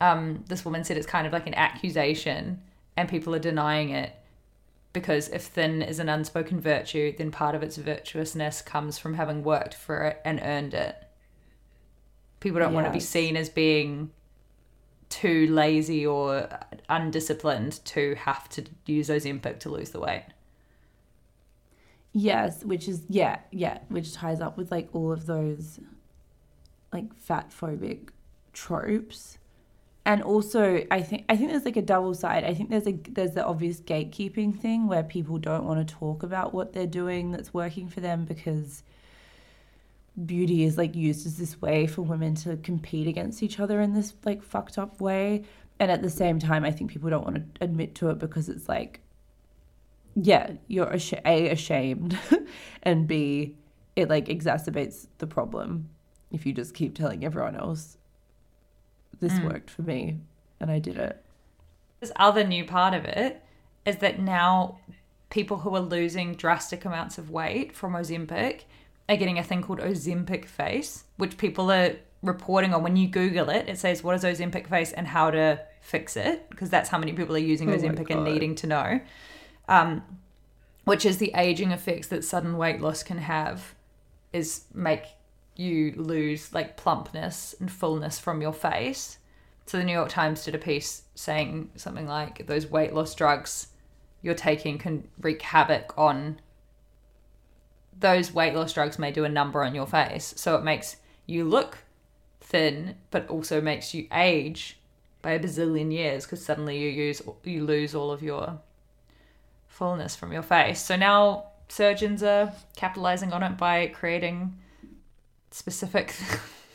um, this woman said it's kind of like an accusation, and people are denying it because if thin is an unspoken virtue, then part of its virtuousness comes from having worked for it and earned it. People don't want to be seen as being too lazy or undisciplined to have to use Ozempic to lose the weight. Yes, which is yeah, yeah, which ties up with like all of those like fat phobic tropes. And also I think I think there's like a double side. I think there's a there's the obvious gatekeeping thing where people don't want to talk about what they're doing that's working for them because beauty is like used as this way for women to compete against each other in this like fucked up way. And at the same time I think people don't want to admit to it because it's like yeah, you're asha- a ashamed, and b it like exacerbates the problem if you just keep telling everyone else this mm. worked for me and I did it. This other new part of it is that now people who are losing drastic amounts of weight from Ozempic are getting a thing called Ozempic face, which people are reporting on. When you Google it, it says what is Ozempic face and how to fix it, because that's how many people are using Oh Ozempic and needing to know. Um, which is the aging effects that sudden weight loss can have, is make you lose like plumpness and fullness from your face. So the New York Times did a piece saying something like those weight loss drugs you're taking can wreak havoc on those weight loss drugs may do a number on your face. So it makes you look thin, but also makes you age by a bazillion years because suddenly you use you lose all of your fullness from your face. So now surgeons are capitalizing on it by creating specific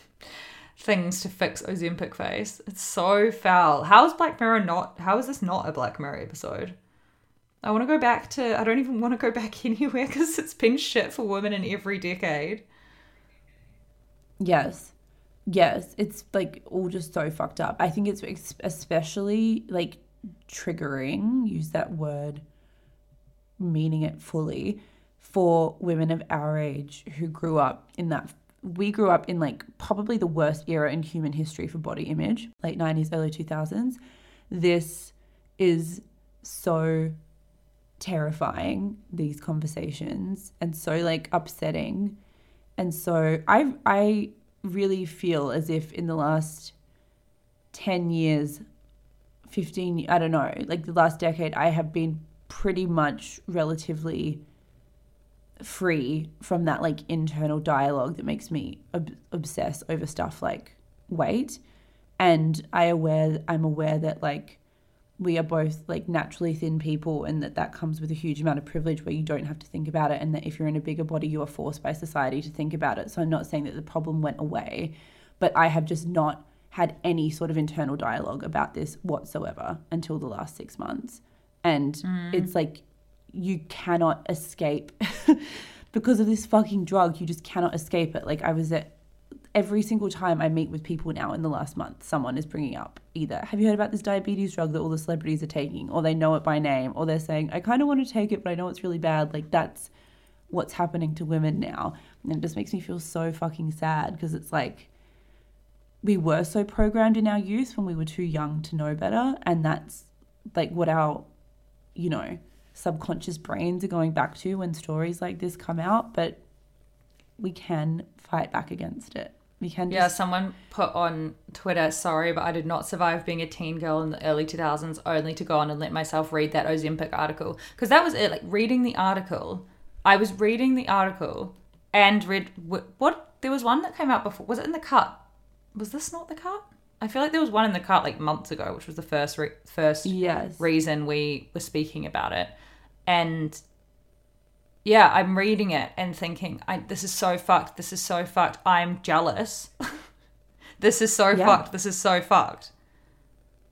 things to fix Ozempic face. It's so foul. How is Black Mirror not? How is this not a Black Mirror episode? I want to go back to. I don't even want to go back anywhere because it's been shit for women in every decade. Yes. Yes, it's like all just so fucked up. I think it's especially like triggering, use that word, meaning it fully, for women of our age who grew up in that. We grew up in like probably the worst era in human history for body image, late 90s, early 2000s. This is so terrifying, these conversations, and so like upsetting. And so I I really feel as if in the last 10 years 15 I don't know, like the last decade I have been pretty much relatively free from that like internal dialogue that makes me ob- obsess over stuff like weight. And i aware i'm aware that like we are both like naturally thin people and that that comes with a huge amount of privilege where you don't have to think about it and that if you're in a bigger body you are forced by society to think about it. So i'm not saying that the problem went away but i have just not had any sort of internal dialogue about this whatsoever until the last 6 months and it's mm. like you cannot escape because of this fucking drug you just cannot escape it. Like i was at every single time i meet with people now in the last month someone is bringing up either have you heard about this diabetes drug that all the celebrities are taking? Or they know it by name or they're saying i kind of want to take it but i know it's really bad. Like that's what's happening to women now. And it just makes me feel so fucking sad because it's like we were so programmed in our youth when we were too young to know better. And that's like what our you know subconscious brains are going back to when stories like this come out but we can fight back against it we can Yeah, someone put on Twitter, sorry, but I did not survive being a teen girl in the early 2000s only to go on and let myself read that Ozempic article. Because that was it. Like, reading the article, I was reading the article and read wh- what? There was one that came out before. Was it in the cut? Was this not the cut? I feel like there was one in the cut like months ago, which was the first re- first Yes. reason we were speaking about it. And yeah, I'm reading it and thinking, I, this is so fucked. This is so fucked. I'm jealous. this is so Yeah. fucked. This is so fucked.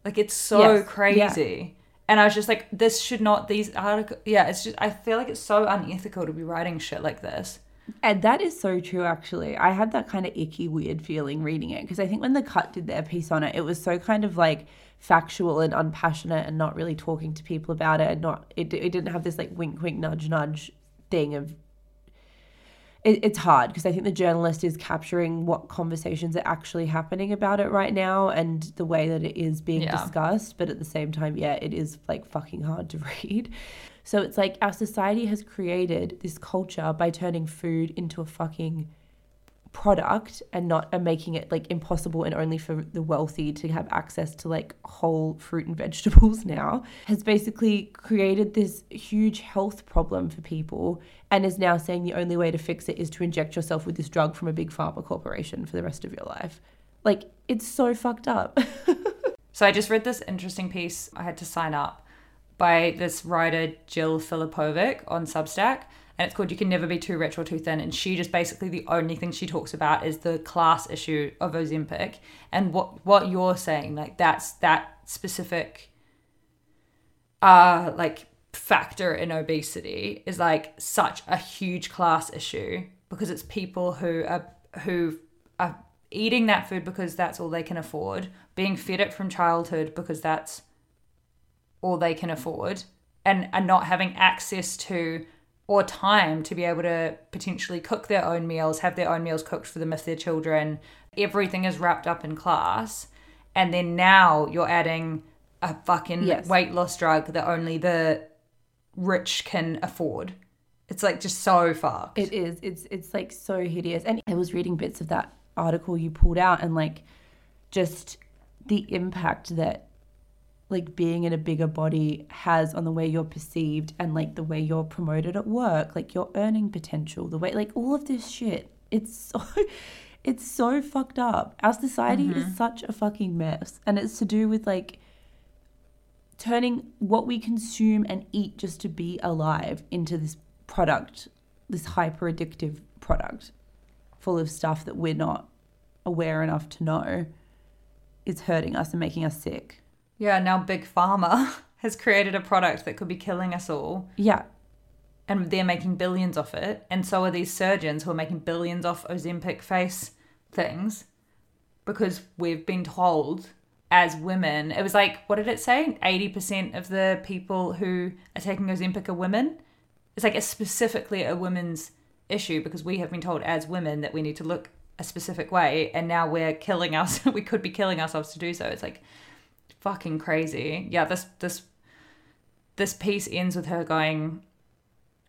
Like it's so Yes, crazy. And I was just like, this should not. These articles. Yeah, it's just. I feel like it's so unethical to be writing shit like this. And that is so true, actually. I had that kind of icky, weird feeling reading it because I think when the cut did their piece on it, it was so kind of like factual and unpassionate and not really talking to people about it. And not, it, it didn't have this like wink, wink, nudge, nudge thing of. It, it's hard because I think the journalist is capturing what conversations are actually happening about it right now and the way that it is being Yeah. discussed. But at the same time, yeah, it is like fucking hard to read. So it's like our society has created this culture by turning food into a fucking product and not and making it like impossible and only for the wealthy to have access to like whole fruit and vegetables now has basically created this huge health problem for people and is now saying the only way to fix it is to inject yourself with this drug from a big pharma corporation for the rest of your life. Like it's so fucked up. So I just read this interesting piece. I had to sign up by this writer Jill Filipovic on Substack, and it's called "You Can Never Be Too Rich or Too Thin." And she just basically the only thing she talks about is the class issue of Ozempic and what what you're saying. Like that's that specific, uh, like factor in obesity is like such a huge class issue because it's people who are who are eating that food because that's all they can afford, being fed it from childhood because that's all they can afford, and and not having access to or time to be able to potentially cook their own meals, have their own meals cooked for them if they're children. Everything is wrapped up in class. And then now you're adding a fucking Yes. weight loss drug that only the rich can afford. It's like just so fucked. It is. It's it's like so hideous. And I was reading bits of that article you pulled out and like just the impact that like being in a bigger body has on the way you're perceived and like the way you're promoted at work, like your earning potential, the way like all of this shit. It's so it's so fucked up. Our society is mm-hmm. such a fucking mess. And it's to do with like turning what we consume and eat just to be alive into this product, this hyper addictive product full of stuff that we're not aware enough to know is hurting us and making us sick. Yeah, now Big Pharma has created a product that could be killing us all, Yeah. and they're making billions off it. And so are these surgeons who are making billions off Ozempic face things because we've been told as women, it was like, what did it say? 80% of the people who are taking Ozempic are women. It's like a specifically a women's issue because we have been told as women that we need to look a specific way, and now we're killing us. we could be killing ourselves to do so. It's like fucking crazy. Yeah, this this this piece ends with her going,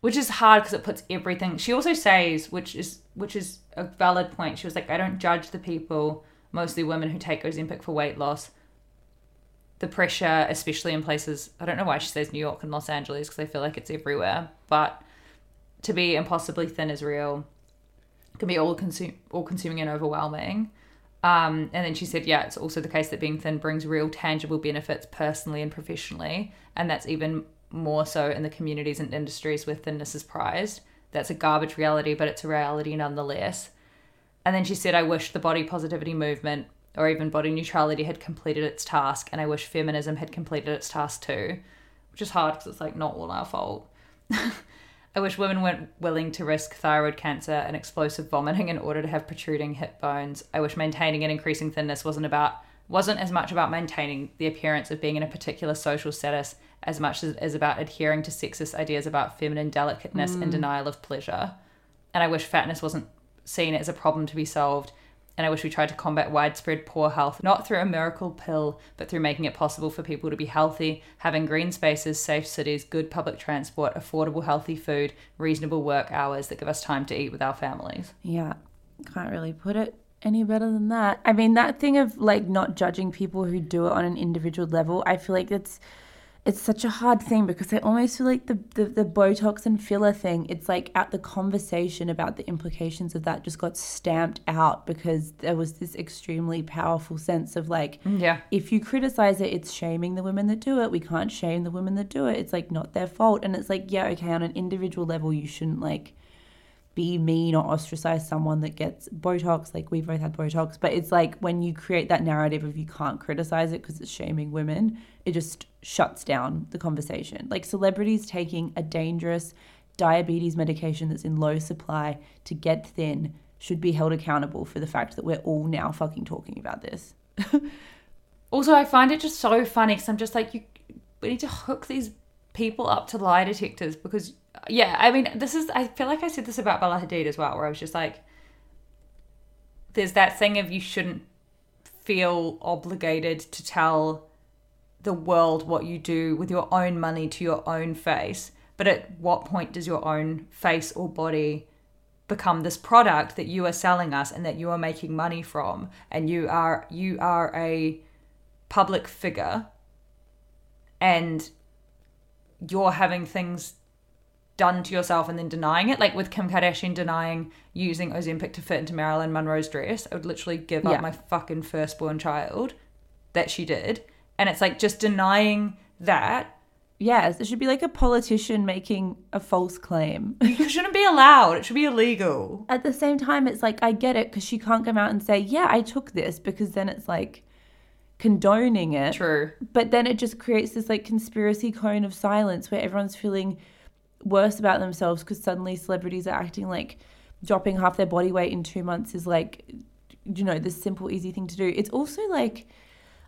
which is hard because it puts everything. She also says, which is which is a valid point. She was like, I don't judge the people, mostly women who take Ozempic for weight loss, the pressure, especially in places, I don't know why she says New York and Los Angeles because I feel like it's everywhere, but to be impossibly thin is real. It can be all consume all consuming and overwhelming. Um, and then she said, yeah, it's also the case that being thin brings real tangible benefits personally and professionally. And that's even more so in the communities and industries where thinness is prized. That's a garbage reality, but it's a reality nonetheless. And then she said, I wish the body positivity movement or even body neutrality had completed its task. And I wish feminism had completed its task too, which is hard because it's like not all our fault. I wish women weren't willing to risk thyroid cancer and explosive vomiting in order to have protruding hip bones. I wish maintaining and increasing thinness wasn't about wasn't as much about maintaining the appearance of being in a particular social status as much as it is about adhering to sexist ideas about feminine delicateness and hmm. denial of pleasure. And I wish fatness wasn't seen as a problem to be solved. And I wish we tried to combat widespread poor health, not through a miracle pill, but through making it possible for people to be healthy, having green spaces, safe cities, good public transport, affordable, healthy food, reasonable work hours that give us time to eat with our families. Yeah, can't really put it any better than that. I mean, that thing of like not judging people who do it on an individual level, I feel like it's it's such a hard thing because I almost feel like the, the, the Botox and filler thing, it's like at the conversation about the implications of that just got stamped out because there was this extremely powerful sense of like, mm, Yeah. if you criticize it, it's shaming the women that do it. We can't shame the women that do it. It's like not their fault. And it's like, yeah, okay, on an individual level, you shouldn't like be mean or ostracize someone that gets Botox. Like we both had Botox, but it's like when you create that narrative of you can't criticize it because it's shaming women, it just shuts down the conversation. Like celebrities taking a dangerous diabetes medication that's in low supply to get thin should be held accountable for the fact that we're all now fucking talking about this. Also, I find it just so funny because I'm just like, you, we need to hook these people up to lie detectors because, yeah, I mean, this is, I feel like I said this about Bella Hadid as well, where I was just like, there's that thing of you shouldn't feel obligated to tell the world what you do with your own money to your own face. But at what point does your own face or body become this product that you are selling us and that you are making money from and you are you are a public figure and you're having things done to yourself and then denying it like with Kim Kardashian denying using Ozempic to fit into Marilyn Monroe's dress I would literally give Yeah. up my fucking firstborn child that she did and it's like just denying that Yes, it should be like a politician making a false claim. you shouldn't be allowed it should be illegal At the same time, it's like I get it because she can't come out and say, "Yeah, I took this," because then it's like condoning it. true But then it just creates this like conspiracy cone of silence where everyone's feeling worse about themselves because suddenly celebrities are acting like dropping half their body weight in two months is like, you know, this simple, easy thing to do. It's also like,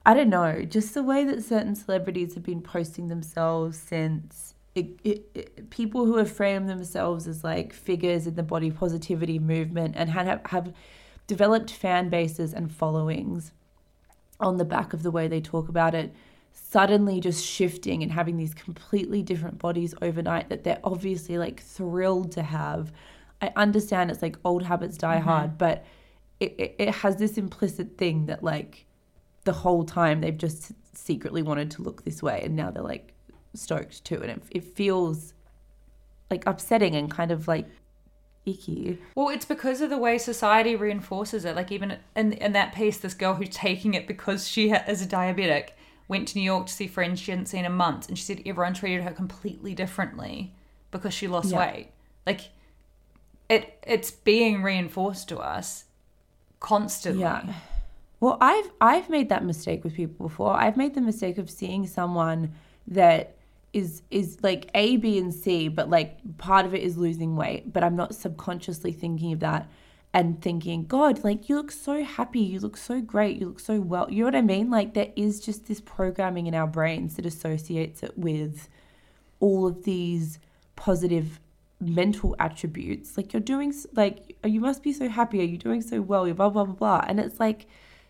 I don't know, just the way that certain celebrities have been posting themselves since. It, it, it, people who have framed themselves as like figures in the body positivity movement and have, have developed fan bases and followings on the back of the way they talk about it, suddenly just shifting and having these completely different bodies overnight that they're obviously like thrilled to have. I understand it's like old habits die mm-hmm. hard, but it, it, it has this implicit thing that like the whole time they've just secretly wanted to look this way and now they're like stoked too. And it, it feels like upsetting and kind of like icky. Well, it's because of the way society reinforces it. Like even in in that piece, this girl who's taking it because she ha- is a diabetic went to New York to see friends she hadn't seen in months, and she said everyone treated her completely differently because she lost Yeah. weight. Like it, it's being reinforced to us constantly. Yeah. Well, I've I've made that mistake with people before. I've made the mistake of seeing someone that is is like A, B, and C, but like part of it is losing weight, but I'm not subconsciously thinking of that and thinking, God, like you look so happy, you look so great, you look so well. You know what I mean? Like there is just this programming in our brains that associates it with all of these positive mental attributes. Like you're doing, like you must be so happy. Are you doing so well? You're blah blah blah blah. And it's like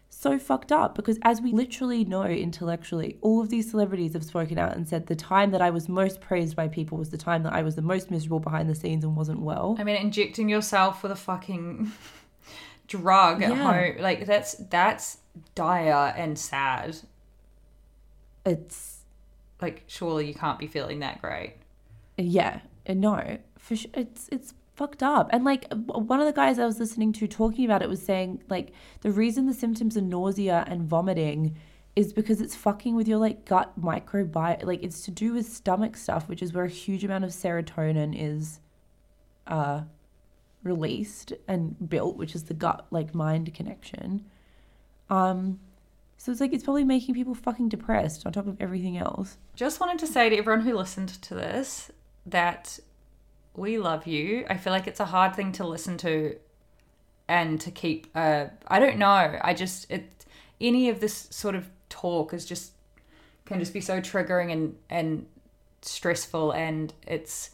so fucked up because as we literally know intellectually, all of these celebrities have spoken out and said the time that I was most praised by people was the time that I was the most miserable behind the scenes and wasn't well. I mean, injecting yourself with a fucking drug at Yeah. home, like that's that's dire and sad. it's Like, surely you can't be feeling that great. yeah, no, for sure, it's it's fucked up. And like one of the guys I was listening to talking about it was saying like the reason the symptoms are nausea and vomiting is because it's fucking with your like gut microbiome. Like it's to do with stomach stuff, which is where a huge amount of serotonin is uh released and built, which is the gut like mind connection. Um so it's like it's probably making people fucking depressed on top of everything else. Just wanted to say to everyone who listened to this that we love you. I feel like it's a hard thing to listen to and to keep uh I don't know. I just it any of this sort of talk is just can just be so triggering and and stressful and it's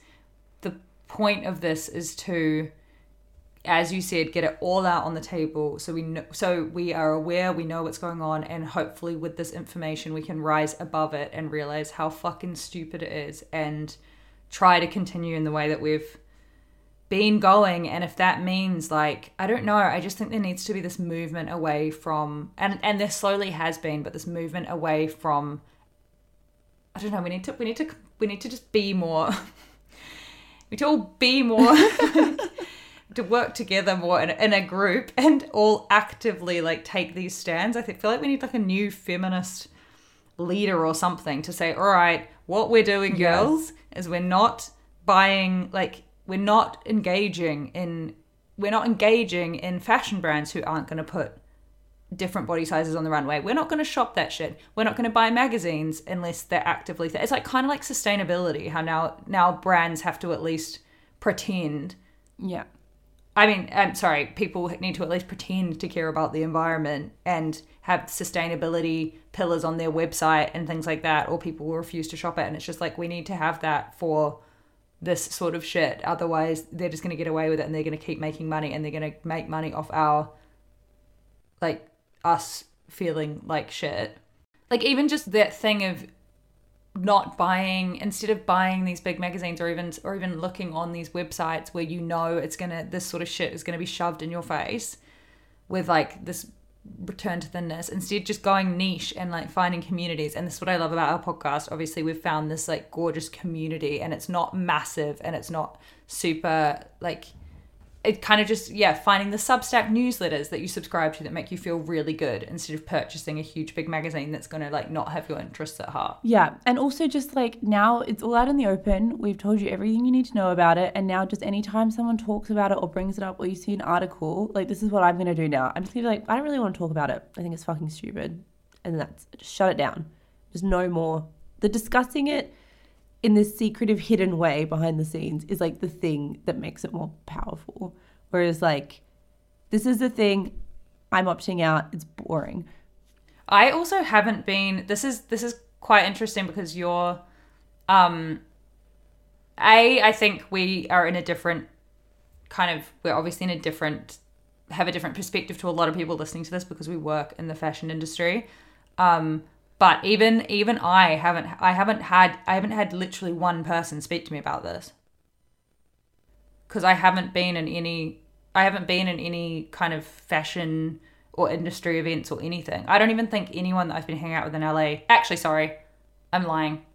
the point of this is to as you said get it all out on the table so we know so we are aware we know what's going on and hopefully with this information we can rise above it and realize how fucking stupid it is and try to continue in the way that we've been going. And if that means like i don't know i just think there needs to be this movement away from and and there slowly has been but this movement away from i don't know we need to we need to we need to just be more we need to all be more to work together more in, in a group and all actively like take these stands. I think, feel like we need like a new feminist leader or something to say all right what we're doing girls is we're not buying like we're not engaging in we're not engaging in fashion brands who aren't going to put different body sizes on the runway. We're not going to shop that shit. We're not going to buy magazines unless they're actively. Th- it's like kind of like sustainability. How now now brands have to at least pretend. Yeah. I mean, I'm sorry. People need to at least pretend to care about the environment and have sustainability pillars on their website and things like that, or people will refuse to shop it. And it's just like we need to have that for this sort of shit. Otherwise, they're just going to get away with it and they're going to keep making money and they're going to make money off our, like, us feeling like shit. Like, even just that thing of not buying instead of buying these big magazines or even or even looking on these websites where you know it's gonna this sort of shit is gonna be shoved in your face with like this return to thinness instead just going niche and like finding communities. And this is what i love about our podcast. Obviously we've found this like gorgeous community and it's not massive and it's not super like it kind of just yeah finding the substack newsletters that you subscribe to that make you feel really good instead of purchasing a huge big magazine that's going to like not have your interests at heart Yeah, and also just like now it's all out in the open. We've told you everything you need to know about it, and now just anytime someone talks about it or brings it up or you see an article, like this is what I'm gonna do now. I'm just gonna be like, I don't really want to talk about it. I think it's fucking stupid, and that's just shut it down. Just no more. The discussing it in this secretive, hidden way behind the scenes is like the thing that makes it more powerful. Whereas like, this is the thing. I'm opting out. It's boring. I also haven't been this is this is quite interesting because you're um A, I think we are in a different kind of we're obviously in a different have a different perspective to a lot of people listening to this because we work in the fashion industry. Um but even even I haven't I haven't had I haven't had literally one person speak to me about this. Cuz I haven't been in any I haven't been in any kind of fashion or industry events or anything. I don't even think anyone that I've been hanging out with in LA. Actually, sorry, I'm lying.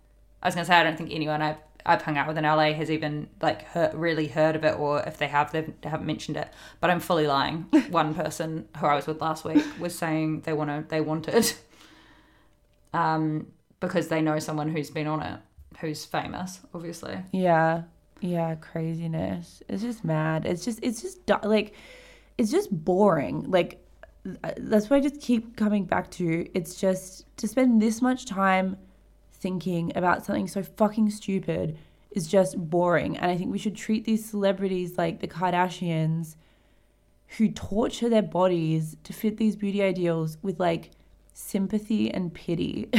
I was gonna say I don't think anyone I've I've hung out with in LA has even like heard, really heard of it, or if they have, they haven't mentioned it. But I'm fully lying. One person who I was with last week was saying they want to they want it, um, because they know someone who's been on it, who's famous, obviously. Yeah. Yeah, craziness. It's just mad. It's just it's just like it's just boring. Like uh, that's what I just keep coming back to. It's just to spend this much time thinking about something so fucking stupid is just boring. And I think we should treat these celebrities like the Kardashians who torture their bodies to fit these beauty ideals with like sympathy and pity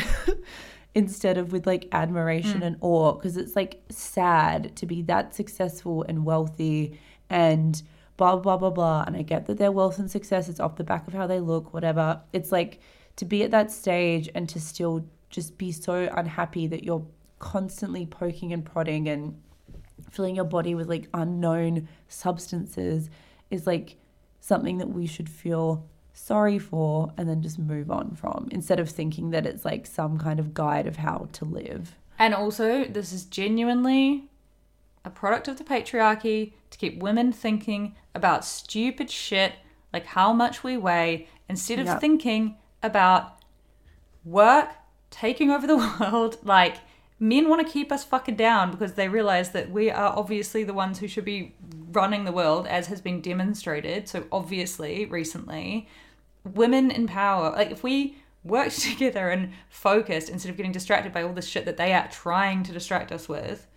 instead of with like admiration mm. and awe because it's like sad to be that successful and wealthy and blah blah blah blah and i get that their wealth and success is off the back of how they look whatever. It's like to be at that stage and to still just be so unhappy that you're constantly poking and prodding and filling your body with like unknown substances is like something that we should feel sorry for, and then just move on from instead of thinking that it's like some kind of guide of how to live. And also, this is genuinely a product of the patriarchy to keep women thinking about stupid shit like how much we weigh instead of Yep. thinking about work taking over the world. Like, men want to keep us fucking down because they realize that we are obviously the ones who should be running the world, as has been demonstrated. So, obviously, recently, women in power, like, if we worked together and focused instead of getting distracted by all this shit that they are trying to distract us with,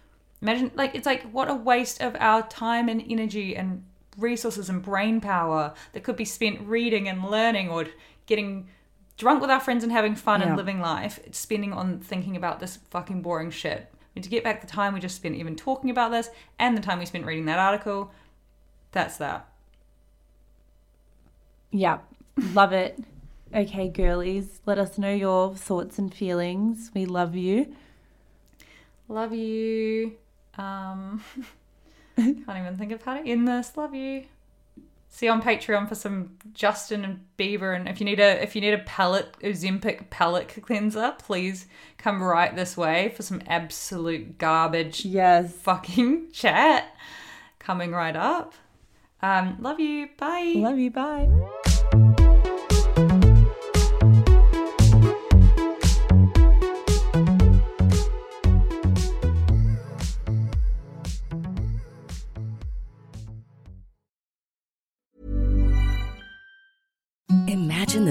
imagine, like, it's like what a waste of our time and energy and resources and brain power that could be spent reading and learning or getting drunk with our friends and having fun Yeah. and living life, spending on thinking about this fucking boring shit. We need to get back the time we just spent even talking about this and the time we spent reading that article. That's that. Yeah, love it. Okay, girlies, let us know your thoughts and feelings. We love you. Love you. Um, can't even think of how to end this. Love you. See you on Patreon for some Justin and Bieber, and if you need a if you need a palate Ozempic palate cleanser, please come right this way for some absolute garbage Yes. fucking chat coming right up. Um, love you. Bye. Love you. Bye.